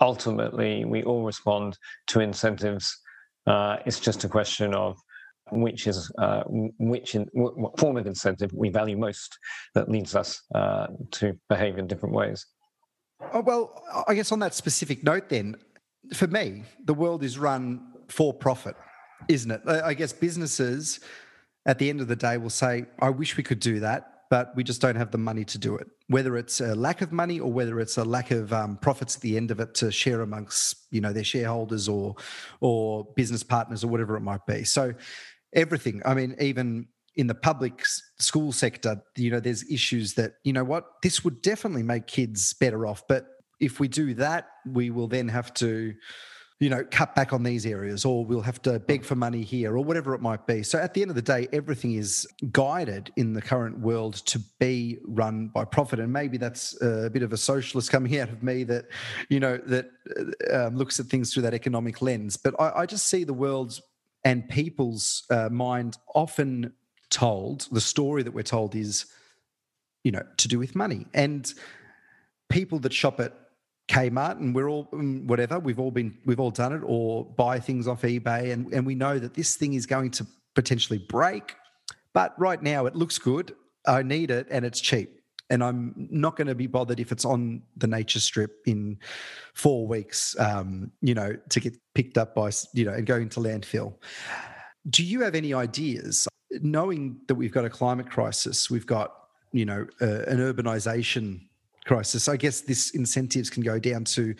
[SPEAKER 1] ultimately we all respond to incentives. Uh, it's just a question of which is uh, which in what form of incentive we value most that leads us uh, to behave in different ways.
[SPEAKER 2] Oh, well, I guess on that specific note, then, for me, the world is run for profit, isn't it? I guess businesses at the end of the day will say, I wish we could do that, but we just don't have the money to do it. Whether it's a lack of money or whether it's a lack of um, profits at the end of it to share amongst, you know, their shareholders or or business partners or whatever it might be. So everything. I mean, even in the public school sector, you know, there's issues that, you know what, this would definitely make kids better off. But if we do that, we will then have to, you know, cut back on these areas or we'll have to beg for money here or whatever it might be. So at the end of the day, everything is guided in the current world to be run by profit. And maybe that's a bit of a socialist coming out of me that, you know, that uh, um, looks at things through that economic lens. But I, I just see the world's and people's uh, mind often told the story that we're told is you know to do with money. And people that shop at Kmart and we're all mm, whatever we've all been we've all done it or buy things off eBay and and we know that this thing is going to potentially break. But right now it looks good. I need it and it's cheap and I'm not going to be bothered if it's on the nature strip in four weeks um, you know to get picked up by you know and going to landfill do you have any ideas knowing that we've got a climate crisis, we've got you know uh, an urbanization crisis. I guess this incentives can go down to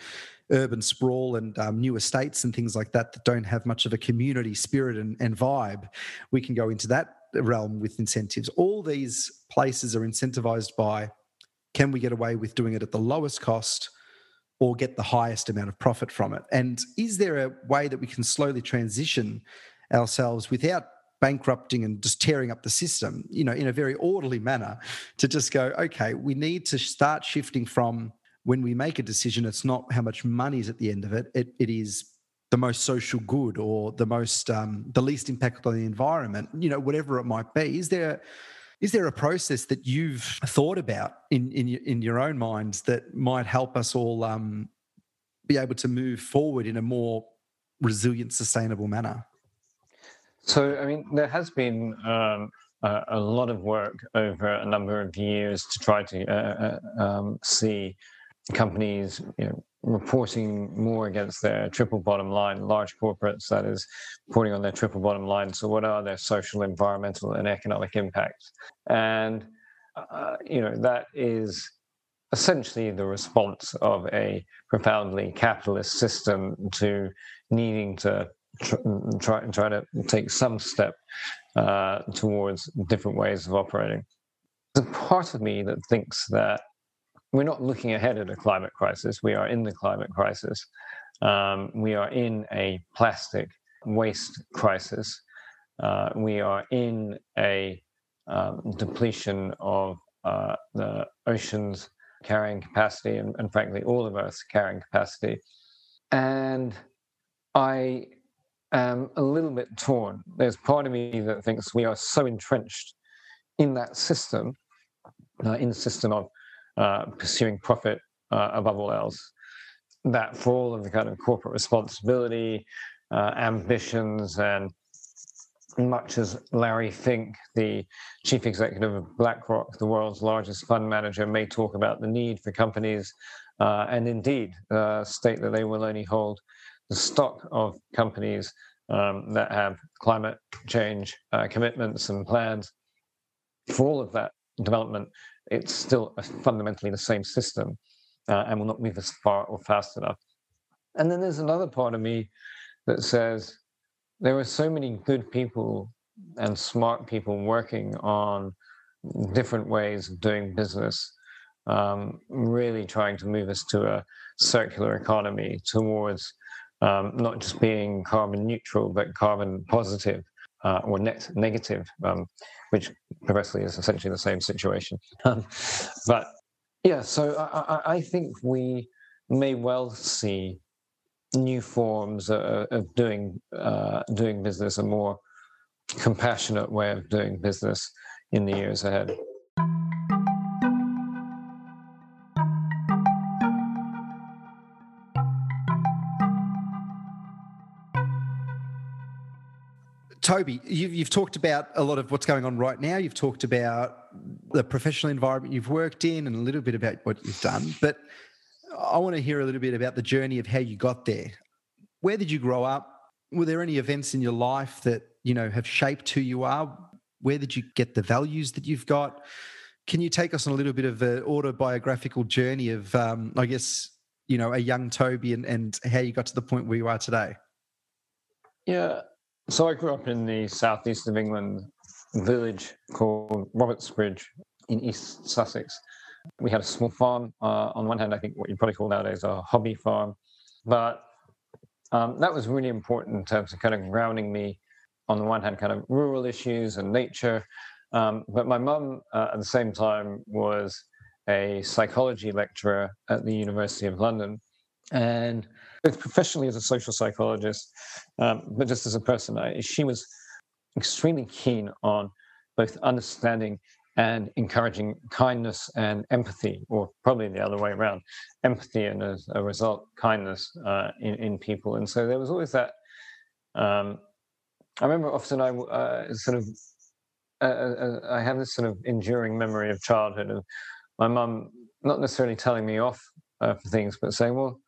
[SPEAKER 2] urban sprawl and um, new estates and things like that that don't have much of a community spirit and, and vibe. We can go into that realm with incentives. All these places are incentivized by can we get away with doing it at the lowest cost or get the highest amount of profit from it? And is there a way that we can slowly transition ourselves without bankrupting and just tearing up the system, you know, in a very orderly manner to just go, okay, we need to start shifting from when we make a decision, it's not how much money is at the end of it, it, it is the most social good or the most um, the least impact on the environment you know whatever it might be is there is there a process that you've thought about in in, in your own minds that might help us all um, be able to move forward in a more resilient sustainable manner?
[SPEAKER 1] So, I mean, there has been um, a, a, lot of work over a number of years to try to uh, uh, um, see companies you know, reporting more against their triple bottom line, large corporates, that is, reporting on their triple bottom line. So, what are their social, environmental, and economic impacts? And, uh, you know, that is essentially the response of a profoundly capitalist system to needing to try and try to take some step uh, towards different ways of operating. There's a part of me that thinks that we're not looking ahead at a climate crisis. We are in the climate crisis. Um, we are in a plastic waste crisis. Uh, we are in a um, depletion of uh, the oceans carrying capacity and, and, frankly, all of Earth's carrying capacity. And I am a little bit torn. There's part of me that thinks we are so entrenched in that system, uh, in the system of uh, pursuing profit uh, above all else, that for all of the kind of corporate responsibility, uh, ambitions, and much as Larry Fink, the chief executive of BlackRock, the world's largest fund manager, may talk about the need for companies uh, and indeed uh, state that they will only hold the stock of companies um, that have climate change uh, commitments and plans. For all of that development, it's still fundamentally the same system uh, and will not move as far or fast enough. And then there's another part of me that says there are so many good people and smart people working on different ways of doing business, um, really trying to move us to a circular economy towards um, not just being carbon neutral, but carbon positive, uh, or net negative, um, which perversely is essentially the same situation. Um, but yeah, so I, I, think we may well see new forms of, of doing uh, doing business, a more compassionate way of doing business, in the years ahead.
[SPEAKER 2] Toby, you've, you've, talked about a lot of what's going on right now. You've talked about the professional environment you've worked in and a little bit about what you've done. But I want to hear a little bit about the journey of how you got there. Where did you grow up? Were there any events in your life that, you know, have shaped who you are? Where did you get the values that you've got? Can you take us on a little bit of an autobiographical journey of, um, I guess, you know, a young Toby and, and how you got to the point where you are today?
[SPEAKER 1] Yeah, so I grew up in the southeast of England, village called Robertsbridge in East Sussex. We had a small farm. Uh, on one hand, I think what you'd probably call nowadays a hobby farm, but um, that was really important in terms of kind of grounding me. On the one hand, kind of rural issues and nature, um, but my mum uh, at the same time was a psychology lecturer at the University of London, and professionally as a social psychologist, um, but just as a person, I, she was extremely keen on both understanding and encouraging kindness and empathy, or probably the other way around, empathy and as a result, kindness uh, in, in people. And so there was always that. Um, I remember often I uh, sort of, uh, uh, I have this sort of enduring memory of childhood of my mum not necessarily telling me off uh, for things, but saying, well,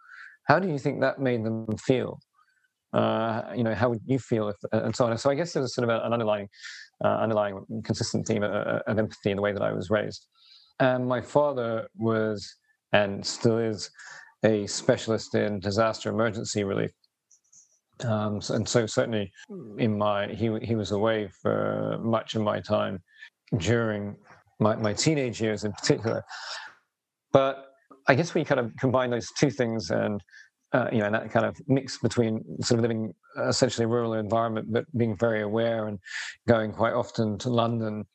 [SPEAKER 1] how do you think that made them feel? Uh, you know, how would you feel if, and so on. So I guess there's sort of an underlying, uh, underlying consistent theme of, of, empathy in the way that I was raised. And my father was and still is a specialist in disaster emergency relief. Um, and so certainly in my he he was away for much of my time during my, my teenage years in particular. But I guess we kind of combine those two things and uh, you know and that kind of mix between sort of living essentially a rural environment but being very aware and going quite often to London.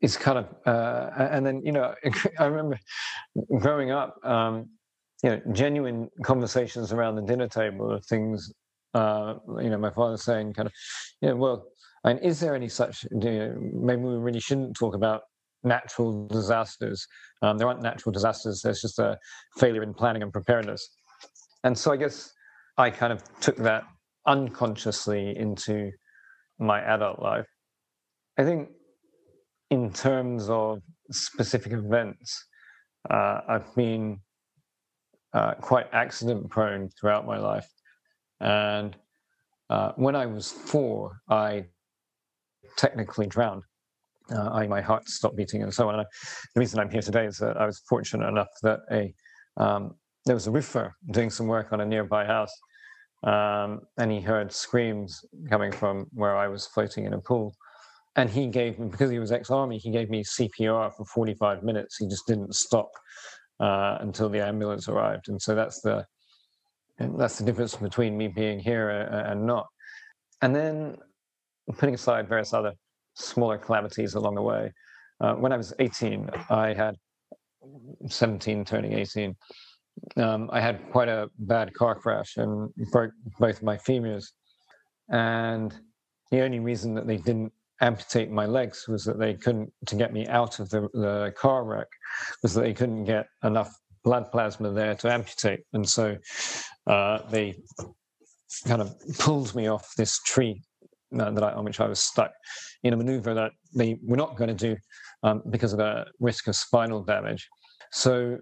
[SPEAKER 1] Is kind of uh, and then you know I remember growing up um, you know genuine conversations around the dinner table of things uh, you know my father saying kind of you know well and is there any such you know, maybe we really shouldn't talk about natural disasters. Um, there aren't natural disasters. There's just a failure in planning and preparedness. And so I guess I kind of took that unconsciously into my adult life. I think in terms of specific events, uh, I've been uh, quite accident prone throughout my life. And uh, when I was four, I technically drowned uh, I, my heart stopped beating and so on. And the reason I'm here today is that I was fortunate enough that a um, there was a roofer doing some work on a nearby house, um, and he heard screams coming from where I was floating in a pool. And he gave me, because he was ex-army, he gave me CPR for 45 minutes. He just didn't stop uh, until the ambulance arrived. And so that's the that's the difference between me being here uh, and not. And then putting aside various other smaller calamities along the way. Uh, when I was 18, I had 17 turning 18. Um, I had quite a bad car crash and broke both my femurs. And the only reason that they didn't amputate my legs was that they couldn't, to get me out of the, the car wreck, was that they couldn't get enough blood plasma there to amputate. And so uh, they kind of pulled me off this tree that I, on which I was stuck in a maneuver that they were not going to do um, because of the risk of spinal damage. So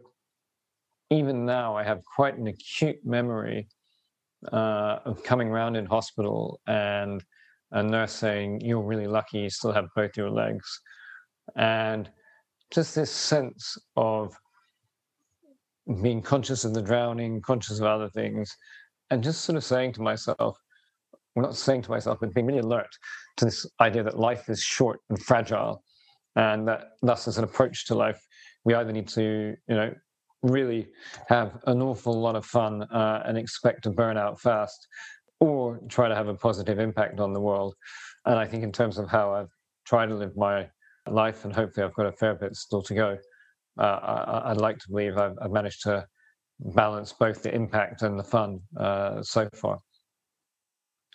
[SPEAKER 1] even now, I have quite an acute memory uh, of coming around in hospital and a nurse saying, You're really lucky you still have both your legs. And just this sense of being conscious of the drowning, conscious of other things, and just sort of saying to myself, I'm not saying to myself, but being really alert to this idea that life is short and fragile, and that thus, as an approach to life, we either need to, you know, really have an awful lot of fun uh, and expect to burn out fast, or try to have a positive impact on the world. And I think, in terms of how I've tried to live my life, and hopefully I've got a fair bit still to go, uh, I, would like to believe I've, I've, managed to balance both the impact and the fun uh, so far.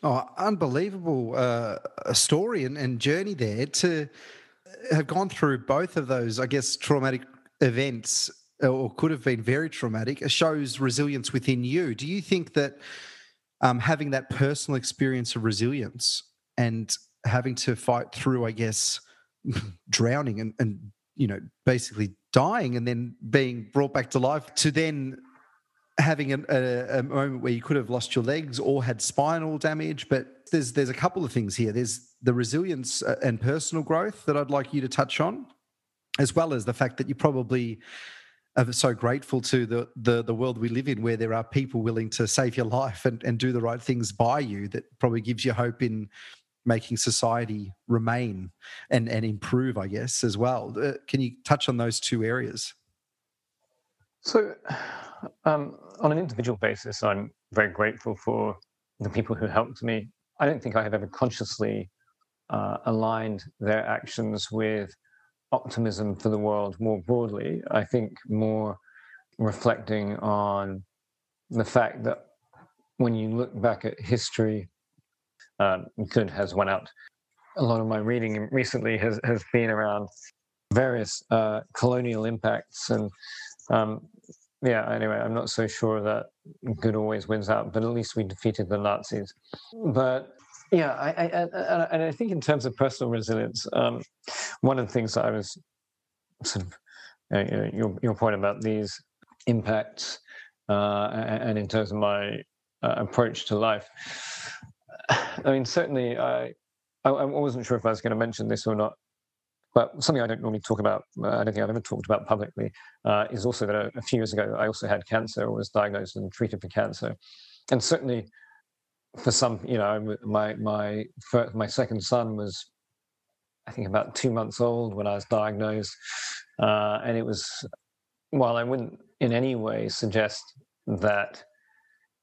[SPEAKER 2] Oh, unbelievable uh, story and, and, journey there to have gone through both of those, I guess, traumatic events, or could have been very traumatic, shows resilience within you. Do you think that um, having that personal experience of resilience and having to fight through, I guess, drowning and, and you know, basically dying and then being brought back to life to then having a, a, a, moment where you could have lost your legs or had spinal damage. But there's there's a couple of things here. There's the resilience uh, and personal growth that I'd like you to touch on, as well as the fact that you probably are so grateful to the, the the world we live in, where there are people willing to save your life and, and do the right things by you. That probably gives you hope in making society remain and and improve, I guess, as well. Uh, can you touch on those two areas?
[SPEAKER 1] So, um, on an individual basis, I'm very grateful for the people who helped me. I don't think I have ever consciously uh, aligned their actions with optimism for the world more broadly. I think more reflecting on the fact that when you look back at history, um, good has went out. A lot of my reading recently has, has been around various uh, colonial impacts and um, yeah anyway i'm not so sure that good always wins out but at least we defeated the nazis. But yeah i, I and i think in terms of personal resilience um, one of the things that i was sort of uh, you know, your, your point about these impacts uh, and in terms of my uh, approach to life i mean certainly I, I i wasn't sure if i was going to mention this or not but something I don't normally talk about, uh, I don't think I've ever talked about publicly, uh, is also that a, a, few years ago I also had cancer, was diagnosed and treated for cancer, and certainly for some, you know, my my first, my second son was, I think, about two months old when I was diagnosed, uh, and it was, while I wouldn't in any way suggest that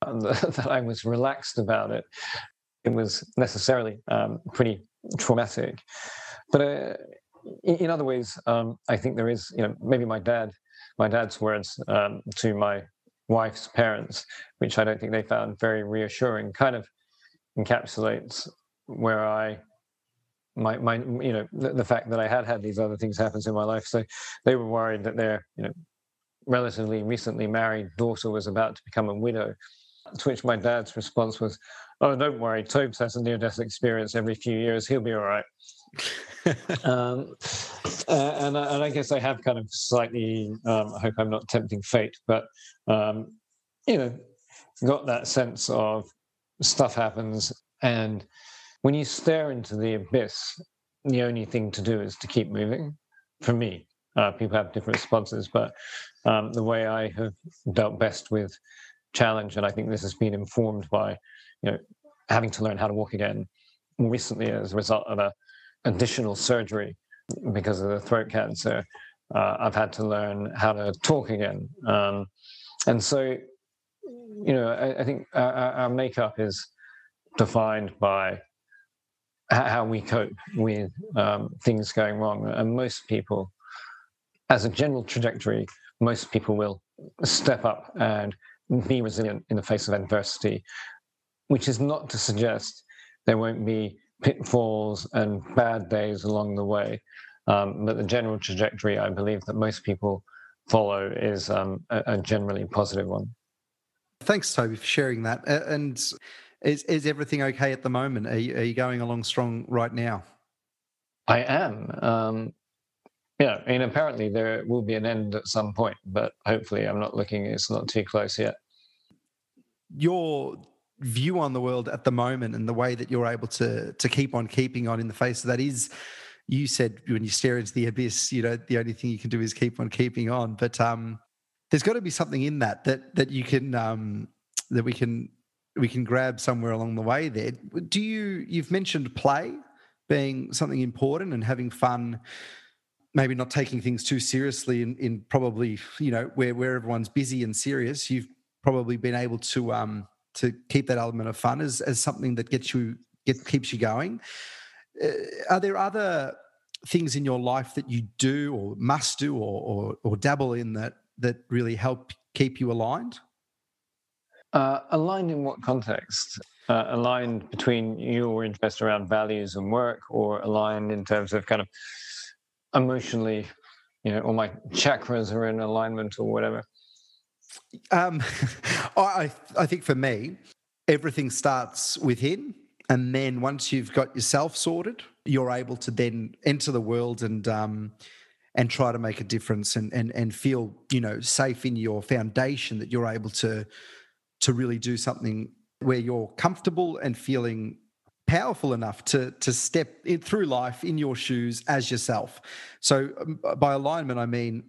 [SPEAKER 1] um, that I was relaxed about it, it was necessarily um, pretty traumatic. But uh, in, other ways, um, I think there is, you know, maybe my dad, my dad's words um, to my wife's parents, which I don't think they found very reassuring, kind of encapsulates where I my my you know the, the, fact that I had had these other things happen in my life. So they were worried that their you know relatively recently married daughter was about to become a widow. To which my dad's response was, "Oh, don't worry, Tobes has a near-death experience every few years. He'll be all right." Um, uh, and, and, I guess I have kind of slightly, um, I hope I'm not tempting fate, but, um, you know, got that sense of stuff happens. And when you stare into the abyss, the only thing to do is to keep moving. For me, uh, people have different responses, but um, the way I have dealt best with challenge, and I think this has been informed by, you know, having to learn how to walk again more recently as a result of a additional surgery because of the throat cancer. Uh, I've had to learn how to talk again. Um, and so, you know, I, I think our, our, makeup is defined by how we cope with um, things going wrong. And most people, as a general trajectory, most people will step up and be resilient in the face of adversity, which is not to suggest there won't be pitfalls and bad days along the way. Um, but the general trajectory, I believe, that most people follow is um, a, a, generally positive one.
[SPEAKER 2] Thanks, Toby, for sharing that. And is, is everything okay at the moment? Are you, are you going along strong right now?
[SPEAKER 1] I am. Um, yeah, I mean, apparently there will be an end at some point, but hopefully I'm not looking, it's not too close yet.
[SPEAKER 2] Your view on the world at the moment and the way that you're able to to keep on keeping on in the face. Of that is you said when you stare into the abyss you know the only thing you can do is keep on keeping on. But um there's got to be something in that that that you can um that we can we can grab somewhere along the way there. Do you you've mentioned play being something important and having fun maybe not taking things too seriously in, in probably you know where where everyone's busy and serious. You've probably been able to um to keep that element of fun as, as something that gets you get keeps you going. Uh, are there other things in your life that you do or must do or, or, or dabble in that that really help keep you aligned?
[SPEAKER 1] Uh, aligned in what context? Uh, aligned between your interest around values and work, or aligned in terms of kind of emotionally, you know, all my chakras are in alignment or whatever?
[SPEAKER 2] Um, I I think for me, everything starts within, and then once you've got yourself sorted, you're able to then enter the world and um, and try to make a difference and and and feel you know safe in your foundation that you're able to to really do something where you're comfortable and feeling powerful enough to to step in, through life in your shoes as yourself. So um, by alignment, I mean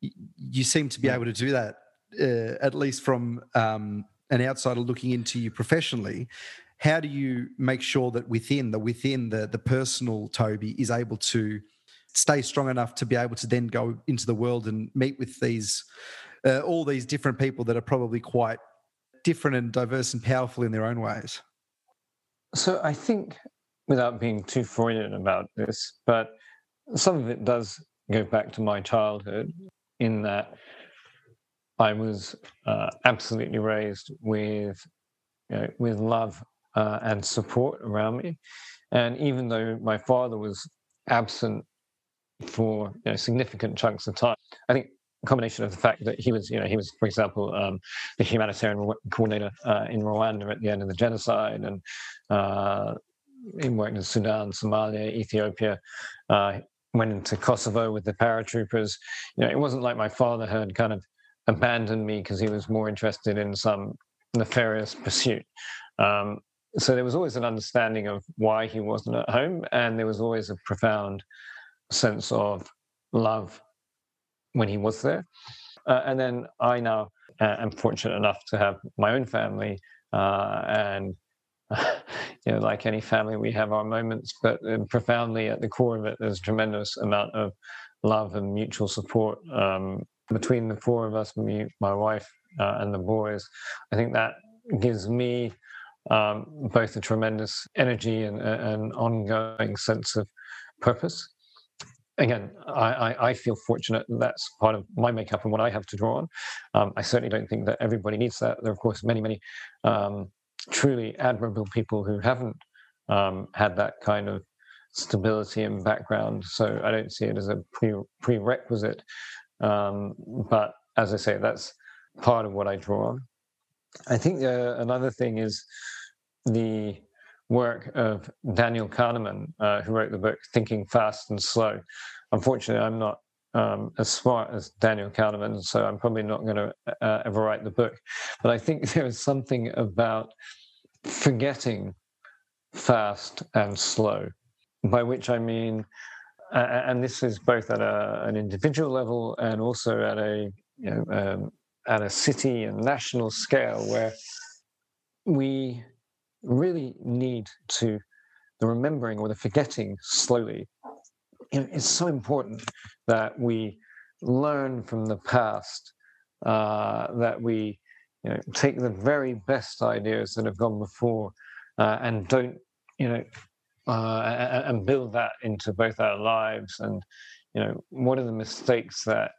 [SPEAKER 2] you seem to be able to do that uh, at least from um, an outsider looking into you professionally. How do you make sure that within the within the the personal Toby is able to stay strong enough to be able to then go into the world and meet with these uh, all these different people that are probably quite different and diverse and powerful in their own ways?
[SPEAKER 1] So I think, without being too Freudian about this, but some of it does go back to my childhood in that I was uh, absolutely raised with, you know, with love uh, and support around me. And even though my father was absent for you know, significant chunks of time, I think combination of the fact that he was, you know, he was, for example, um, the humanitarian coordinator uh, in Rwanda at the end of the genocide, and uh, he worked in Sudan, Somalia, Ethiopia. Uh, went into Kosovo with the paratroopers. You know, it wasn't like my father had kind of abandoned me because he was more interested in some nefarious pursuit. Um, so there was always an understanding of why he wasn't at home, and there was always a profound sense of love when he was there. Uh, and then I now uh, am fortunate enough to have my own family, uh, and you know, like any family, we have our moments, but profoundly at the core of it, there's a tremendous amount of love and mutual support um, between the four of us, me, my wife, uh, and the boys. I think that gives me um, both a tremendous energy and an ongoing sense of purpose again, I, I, feel fortunate that that's part of my makeup and what I have to draw on. Um, I certainly don't think that everybody needs that. There are, of course, many, many um, truly admirable people who haven't um, had that kind of stability and background. So I don't see it as a pre- prerequisite. Um, but as I say, that's part of what I draw on. I think uh, another thing is the work of Daniel Kahneman, uh, who wrote the book Thinking Fast and Slow. Unfortunately, I'm not um, as smart as Daniel Kahneman, so I'm probably not going to uh, ever write the book. But I think there is something about forgetting fast and slow, by which I mean, uh, and this is both at a, an individual level and also at a you know um, at a city and national scale, where we really need to the remembering or the forgetting slowly. It's so important that we learn from the past, uh, that we you know, take the very best ideas that have gone before uh, and don't, you know, uh, and build that into both our lives. And, you know, what are the mistakes that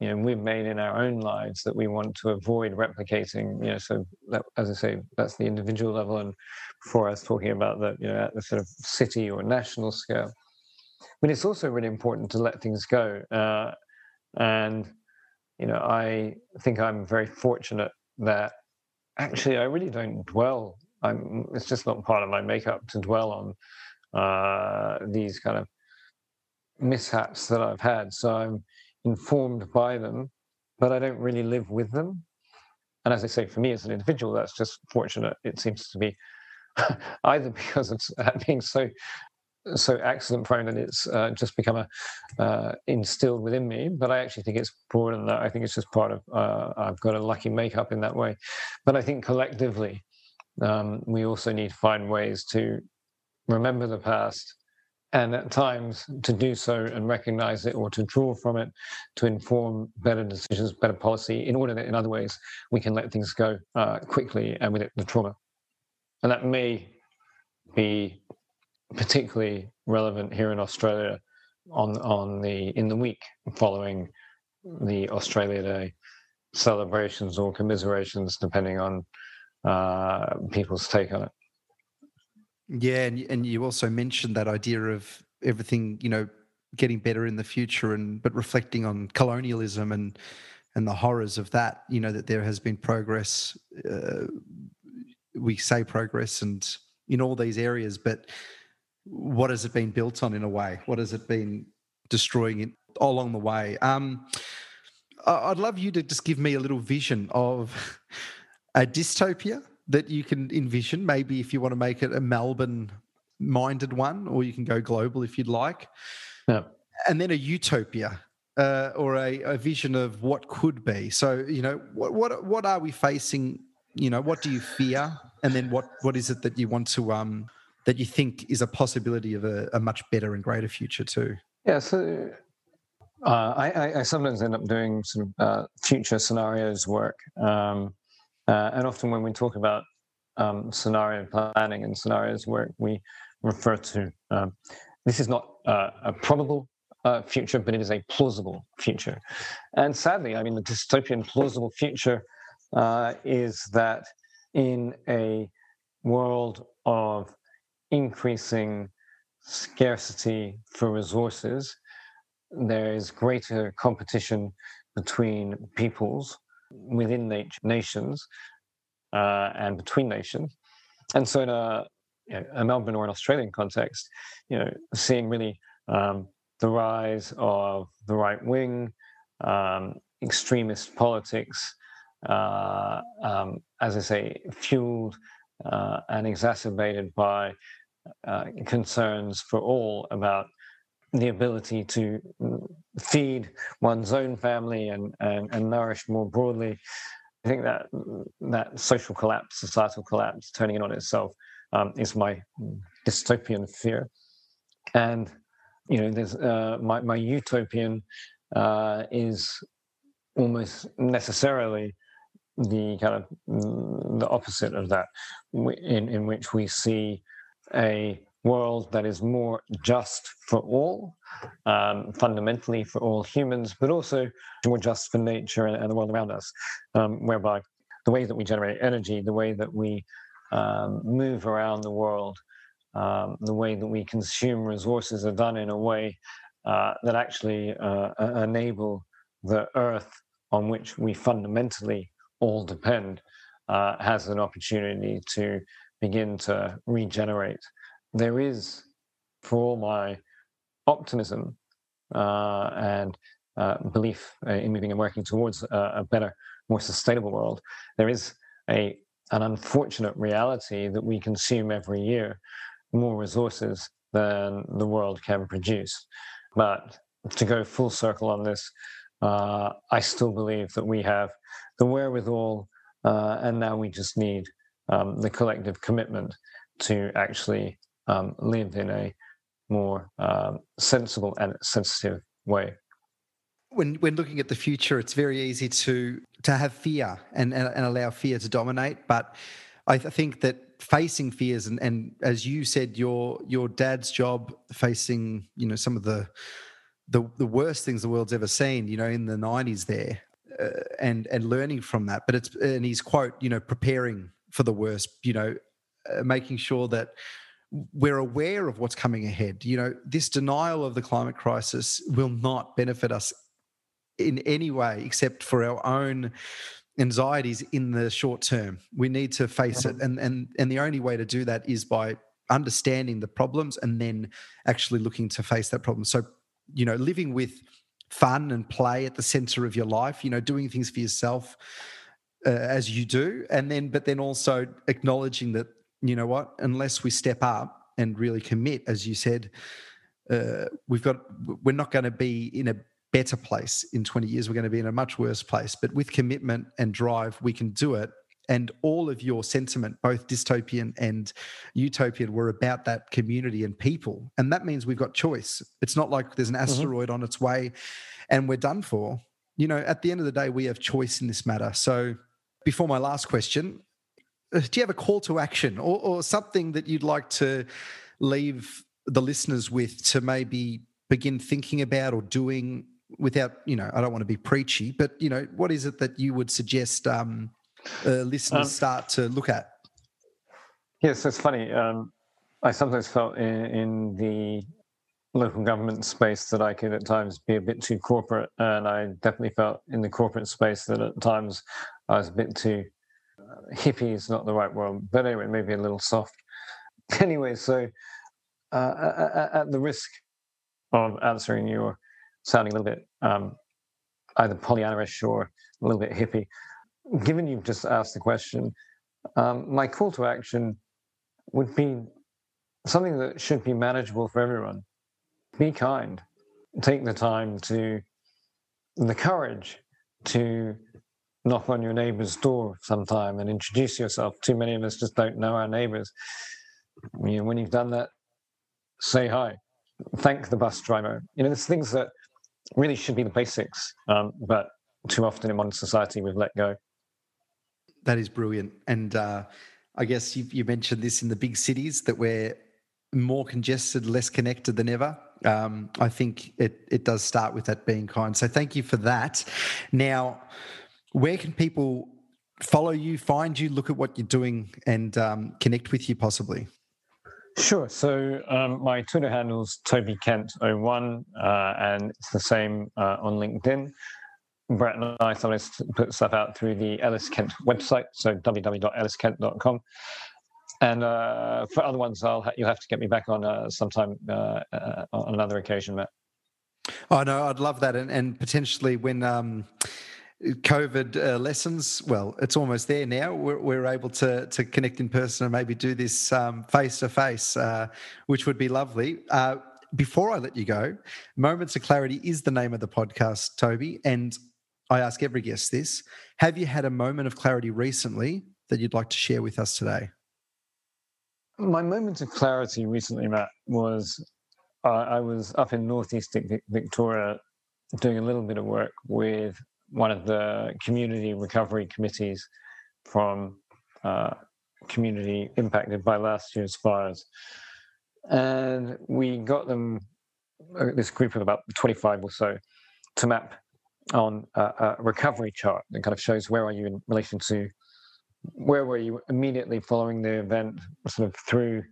[SPEAKER 1] you know we've made in our own lives that we want to avoid replicating you know so that, as i say that's the individual level. And before i was talking about that you know at the sort of city or national scale but it's also really important to let things go. Uh, and you know i think i'm very fortunate that actually i really don't dwell i'm it's just not part of my makeup to dwell on uh, these kind of mishaps that i've had so i'm informed by them, but I don't really live with them. And as I say, for me as an individual, that's just fortunate. It seems to be either because of being so so accident prone and it's uh, just become a uh, instilled within me. But I actually think it's broader than that. I think it's just part of uh, I've got a lucky makeup in that way. But I think collectively, um, we also need to find ways to remember the past and at times to do so and recognize it or to draw from it to inform better decisions, better policy, in order that in other ways we can let things go uh, quickly and with it the trauma. And that may be particularly relevant here in Australia on on the in the week following the Australia Day celebrations or commiserations, depending on uh, people's take on it.
[SPEAKER 2] Yeah, and and you also mentioned that idea of everything, you know, getting better in the future, and but reflecting on colonialism and and the horrors of that. You know that there has been progress. Uh, we say progress, and in all these areas, but what has it been built on in a way? What has it been destroying it along the way? Um, I'd love you to just give me a little vision of a dystopia that you can envision. Maybe if you want to make it a Melbourne minded one, or you can go global if you'd like.
[SPEAKER 1] Yeah.
[SPEAKER 2] And then a utopia uh, or a, a, vision of what could be. So, you know, what, what what are we facing? You know, what do you fear? And then what what is it that you want to um that you think is a possibility of a, a much better and greater future too?
[SPEAKER 1] Yeah. So. Uh, I, I, sometimes end up doing some uh, future scenarios work, um, uh, and often when we talk about um, scenario planning and scenarios where we refer to um, this is not uh, a probable uh, future, but it is a plausible future. And sadly, I mean, the dystopian plausible future uh, is that in a world of increasing scarcity for resources, there is greater competition between peoples within nations uh, and between nations. And so, in a, you know, a Melbourne or an Australian context, you know, seeing really um, the rise of the right wing, um, extremist politics, uh, um, as I say, fueled uh, and exacerbated by uh, concerns for all about the ability to feed one's own family and, and, and nourish more broadly. I think that that social collapse, societal collapse, turning in on itself, um, is my dystopian fear. And you know, there's uh, my my utopian uh, is almost necessarily the kind of mm, the opposite of that, in in which we see a world that is more just for all, um, fundamentally for all humans, but also more just for nature and, and the world around us, um, whereby the way that we generate energy, the way that we um, move around the world, um, the way that we consume resources are done in a way uh, that actually uh, enable the earth on which we fundamentally all depend uh, has an opportunity to begin to regenerate there is, for all my optimism uh, and uh, belief uh, in moving and working towards a, better, more sustainable world, there is a an unfortunate reality that we consume every year more resources than the world can produce. But to go full circle on this, uh, I still believe that we have the wherewithal, uh, and now we just need um, the collective commitment to actually um, live in a more um, sensible and sensitive way.
[SPEAKER 2] When, when looking at the future, it's very easy to to have fear and, and, and allow fear to dominate. But I think that facing fears and, and as you said, your your dad's job facing you know some of the the, the worst things the world's ever seen, you know, in the '90s there, uh, and and learning from that. But it's and he's quote, you know, preparing for the worst, you know, uh, making sure that we're aware of what's coming ahead. You know, this denial of the climate crisis will not benefit us in any way except for our own anxieties in the short term. We need to face it. And and and the only way to do that is by understanding the problems and then actually looking to face that problem. So, you know, living with fun and play at the center of your life, you know, doing things for yourself uh, as you do and then but then also acknowledging that you know what? Unless we step up and really commit, as you said, uh, we've got we're not going to be in a better place in 20 years. We're going to be in a much worse place. But with commitment and drive, we can do it. And all of your sentiment, both dystopian and utopian, were about that community and people. And that means we've got choice. It's not like there's an mm-hmm. asteroid mm-hmm. on its way and we're done for. You know, at the end of the day, we have choice in this matter. So, before my last question, do you have a call to action or, or something that you'd like to leave the listeners with to maybe begin thinking about or doing without you know i don't want to be preachy but you know what is it that you would suggest um, uh, listeners um, start to look at?
[SPEAKER 1] Yes it's funny um, i sometimes felt in, in, the local government space that I could at times be a bit too corporate, and I definitely felt in the corporate space that at times I was a bit too uh, hippie is not the right word, but anyway, maybe a little soft. Anyway, so uh, at the risk of answering your sounding a little bit um, either Pollyanna-ish or a little bit hippie, given you've just asked the question, um, my call to action would be something that should be manageable for everyone be kind. Take the time to, the courage to knock on your neighbor's door sometime and introduce yourself. Too many of us just don't know our neighbors. You know, when you've done that, say hi, thank the bus driver. You know, there's things that really should be the basics, um, but too often in modern society we've let go.
[SPEAKER 2] That is brilliant. And uh, I guess you, you mentioned this in the big cities that we're more congested, less connected than ever um, I think it it does start with that being kind. So thank you for that. Now, where can people follow you, find you, look at what you're doing, and um, connect with you possibly?
[SPEAKER 1] Sure. So um, my Twitter handle is Toby Kent01, uh, and it's the same uh, on LinkedIn. Brett and I sometimes put stuff out through the Ellis Kent website, so www.elliskent.com. And uh, for other ones, I'll ha- you'll have to get me back on uh, sometime uh, uh on another occasion, Matt.
[SPEAKER 2] Oh no, I'd love that, and, and potentially when um, COVID uh, lessons, well, it's almost there now. We're, we're, able to to connect in person and maybe do this face to face, which would be lovely. Uh, before I let you go, Moments of Clarity is the name of the podcast, Toby, and I ask every guest this: Have you had a moment of clarity recently that you'd like to share with us today?
[SPEAKER 1] my moment of clarity recently, Matt, was uh, I was up in northeast Victoria doing a little bit of work with one of the community recovery committees from uh, community impacted by last year's fires. And we got them, uh, this group of about 25 or so, to map on a, a recovery chart that kind of shows where are you in relation to where were you immediately following the event, sort of through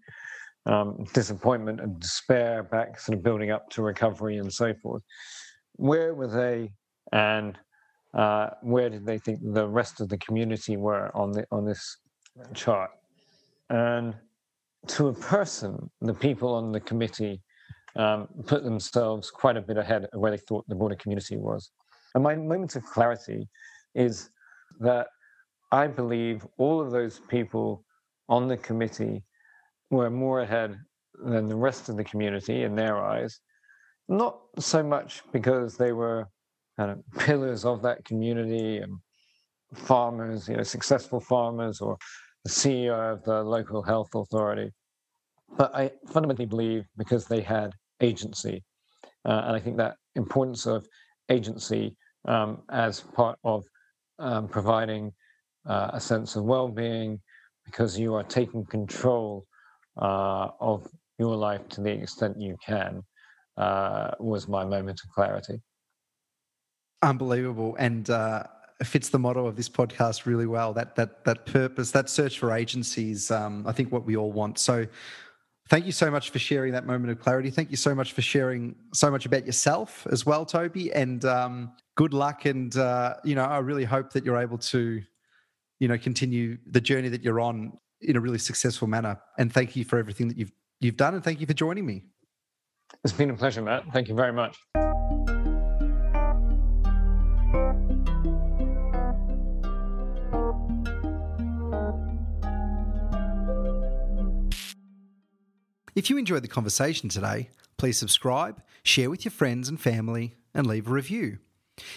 [SPEAKER 1] um, disappointment and despair, back sort of building up to recovery and so forth? Where were they, and uh, where did they think the rest of the community were on the on this chart? And to a person, the people on the committee um, put themselves quite a bit ahead of where they thought the broader community was. And my moment of clarity is that I believe all of those people on the committee were more ahead than the rest of the community in their eyes, not so much because they were kind of pillars of that community and farmers, you know, successful farmers or the CEO of the local health authority, but I fundamentally believe because they had agency. Uh, and I think that importance of agency um, as part of um, providing uh, a sense of well-being because you are taking control uh, of your life to the extent you can uh, was my moment of clarity
[SPEAKER 2] unbelievable and uh, fits the motto of this podcast really well that that that purpose that search for agencies um, i think what we all want so Thank you so much for sharing that moment of clarity. Thank you so much for sharing so much about yourself as well, Toby. And um, good luck. And uh, you know, I really hope that you're able to you know continue the journey that you're on in a really successful manner. And thank you for everything that you've you've done, and thank you for joining me.
[SPEAKER 1] It's been a pleasure, Matt. Thank you very much.
[SPEAKER 2] If you enjoyed the conversation today, please subscribe, share with your friends and family, and leave a review.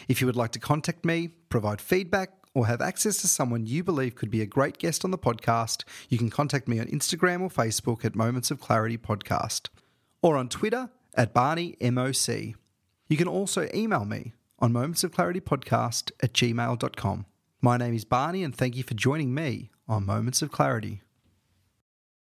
[SPEAKER 2] If you would like to contact me, provide feedback, or have access to someone you believe could be a great guest on the podcast, you can contact me on Instagram or Facebook at Moments of Clarity Podcast or on Twitter at Barney MOC. You can also email me on Moments of Clarity Podcast at gmail.com. My name is Barney and thank you for joining me on Moments of Clarity.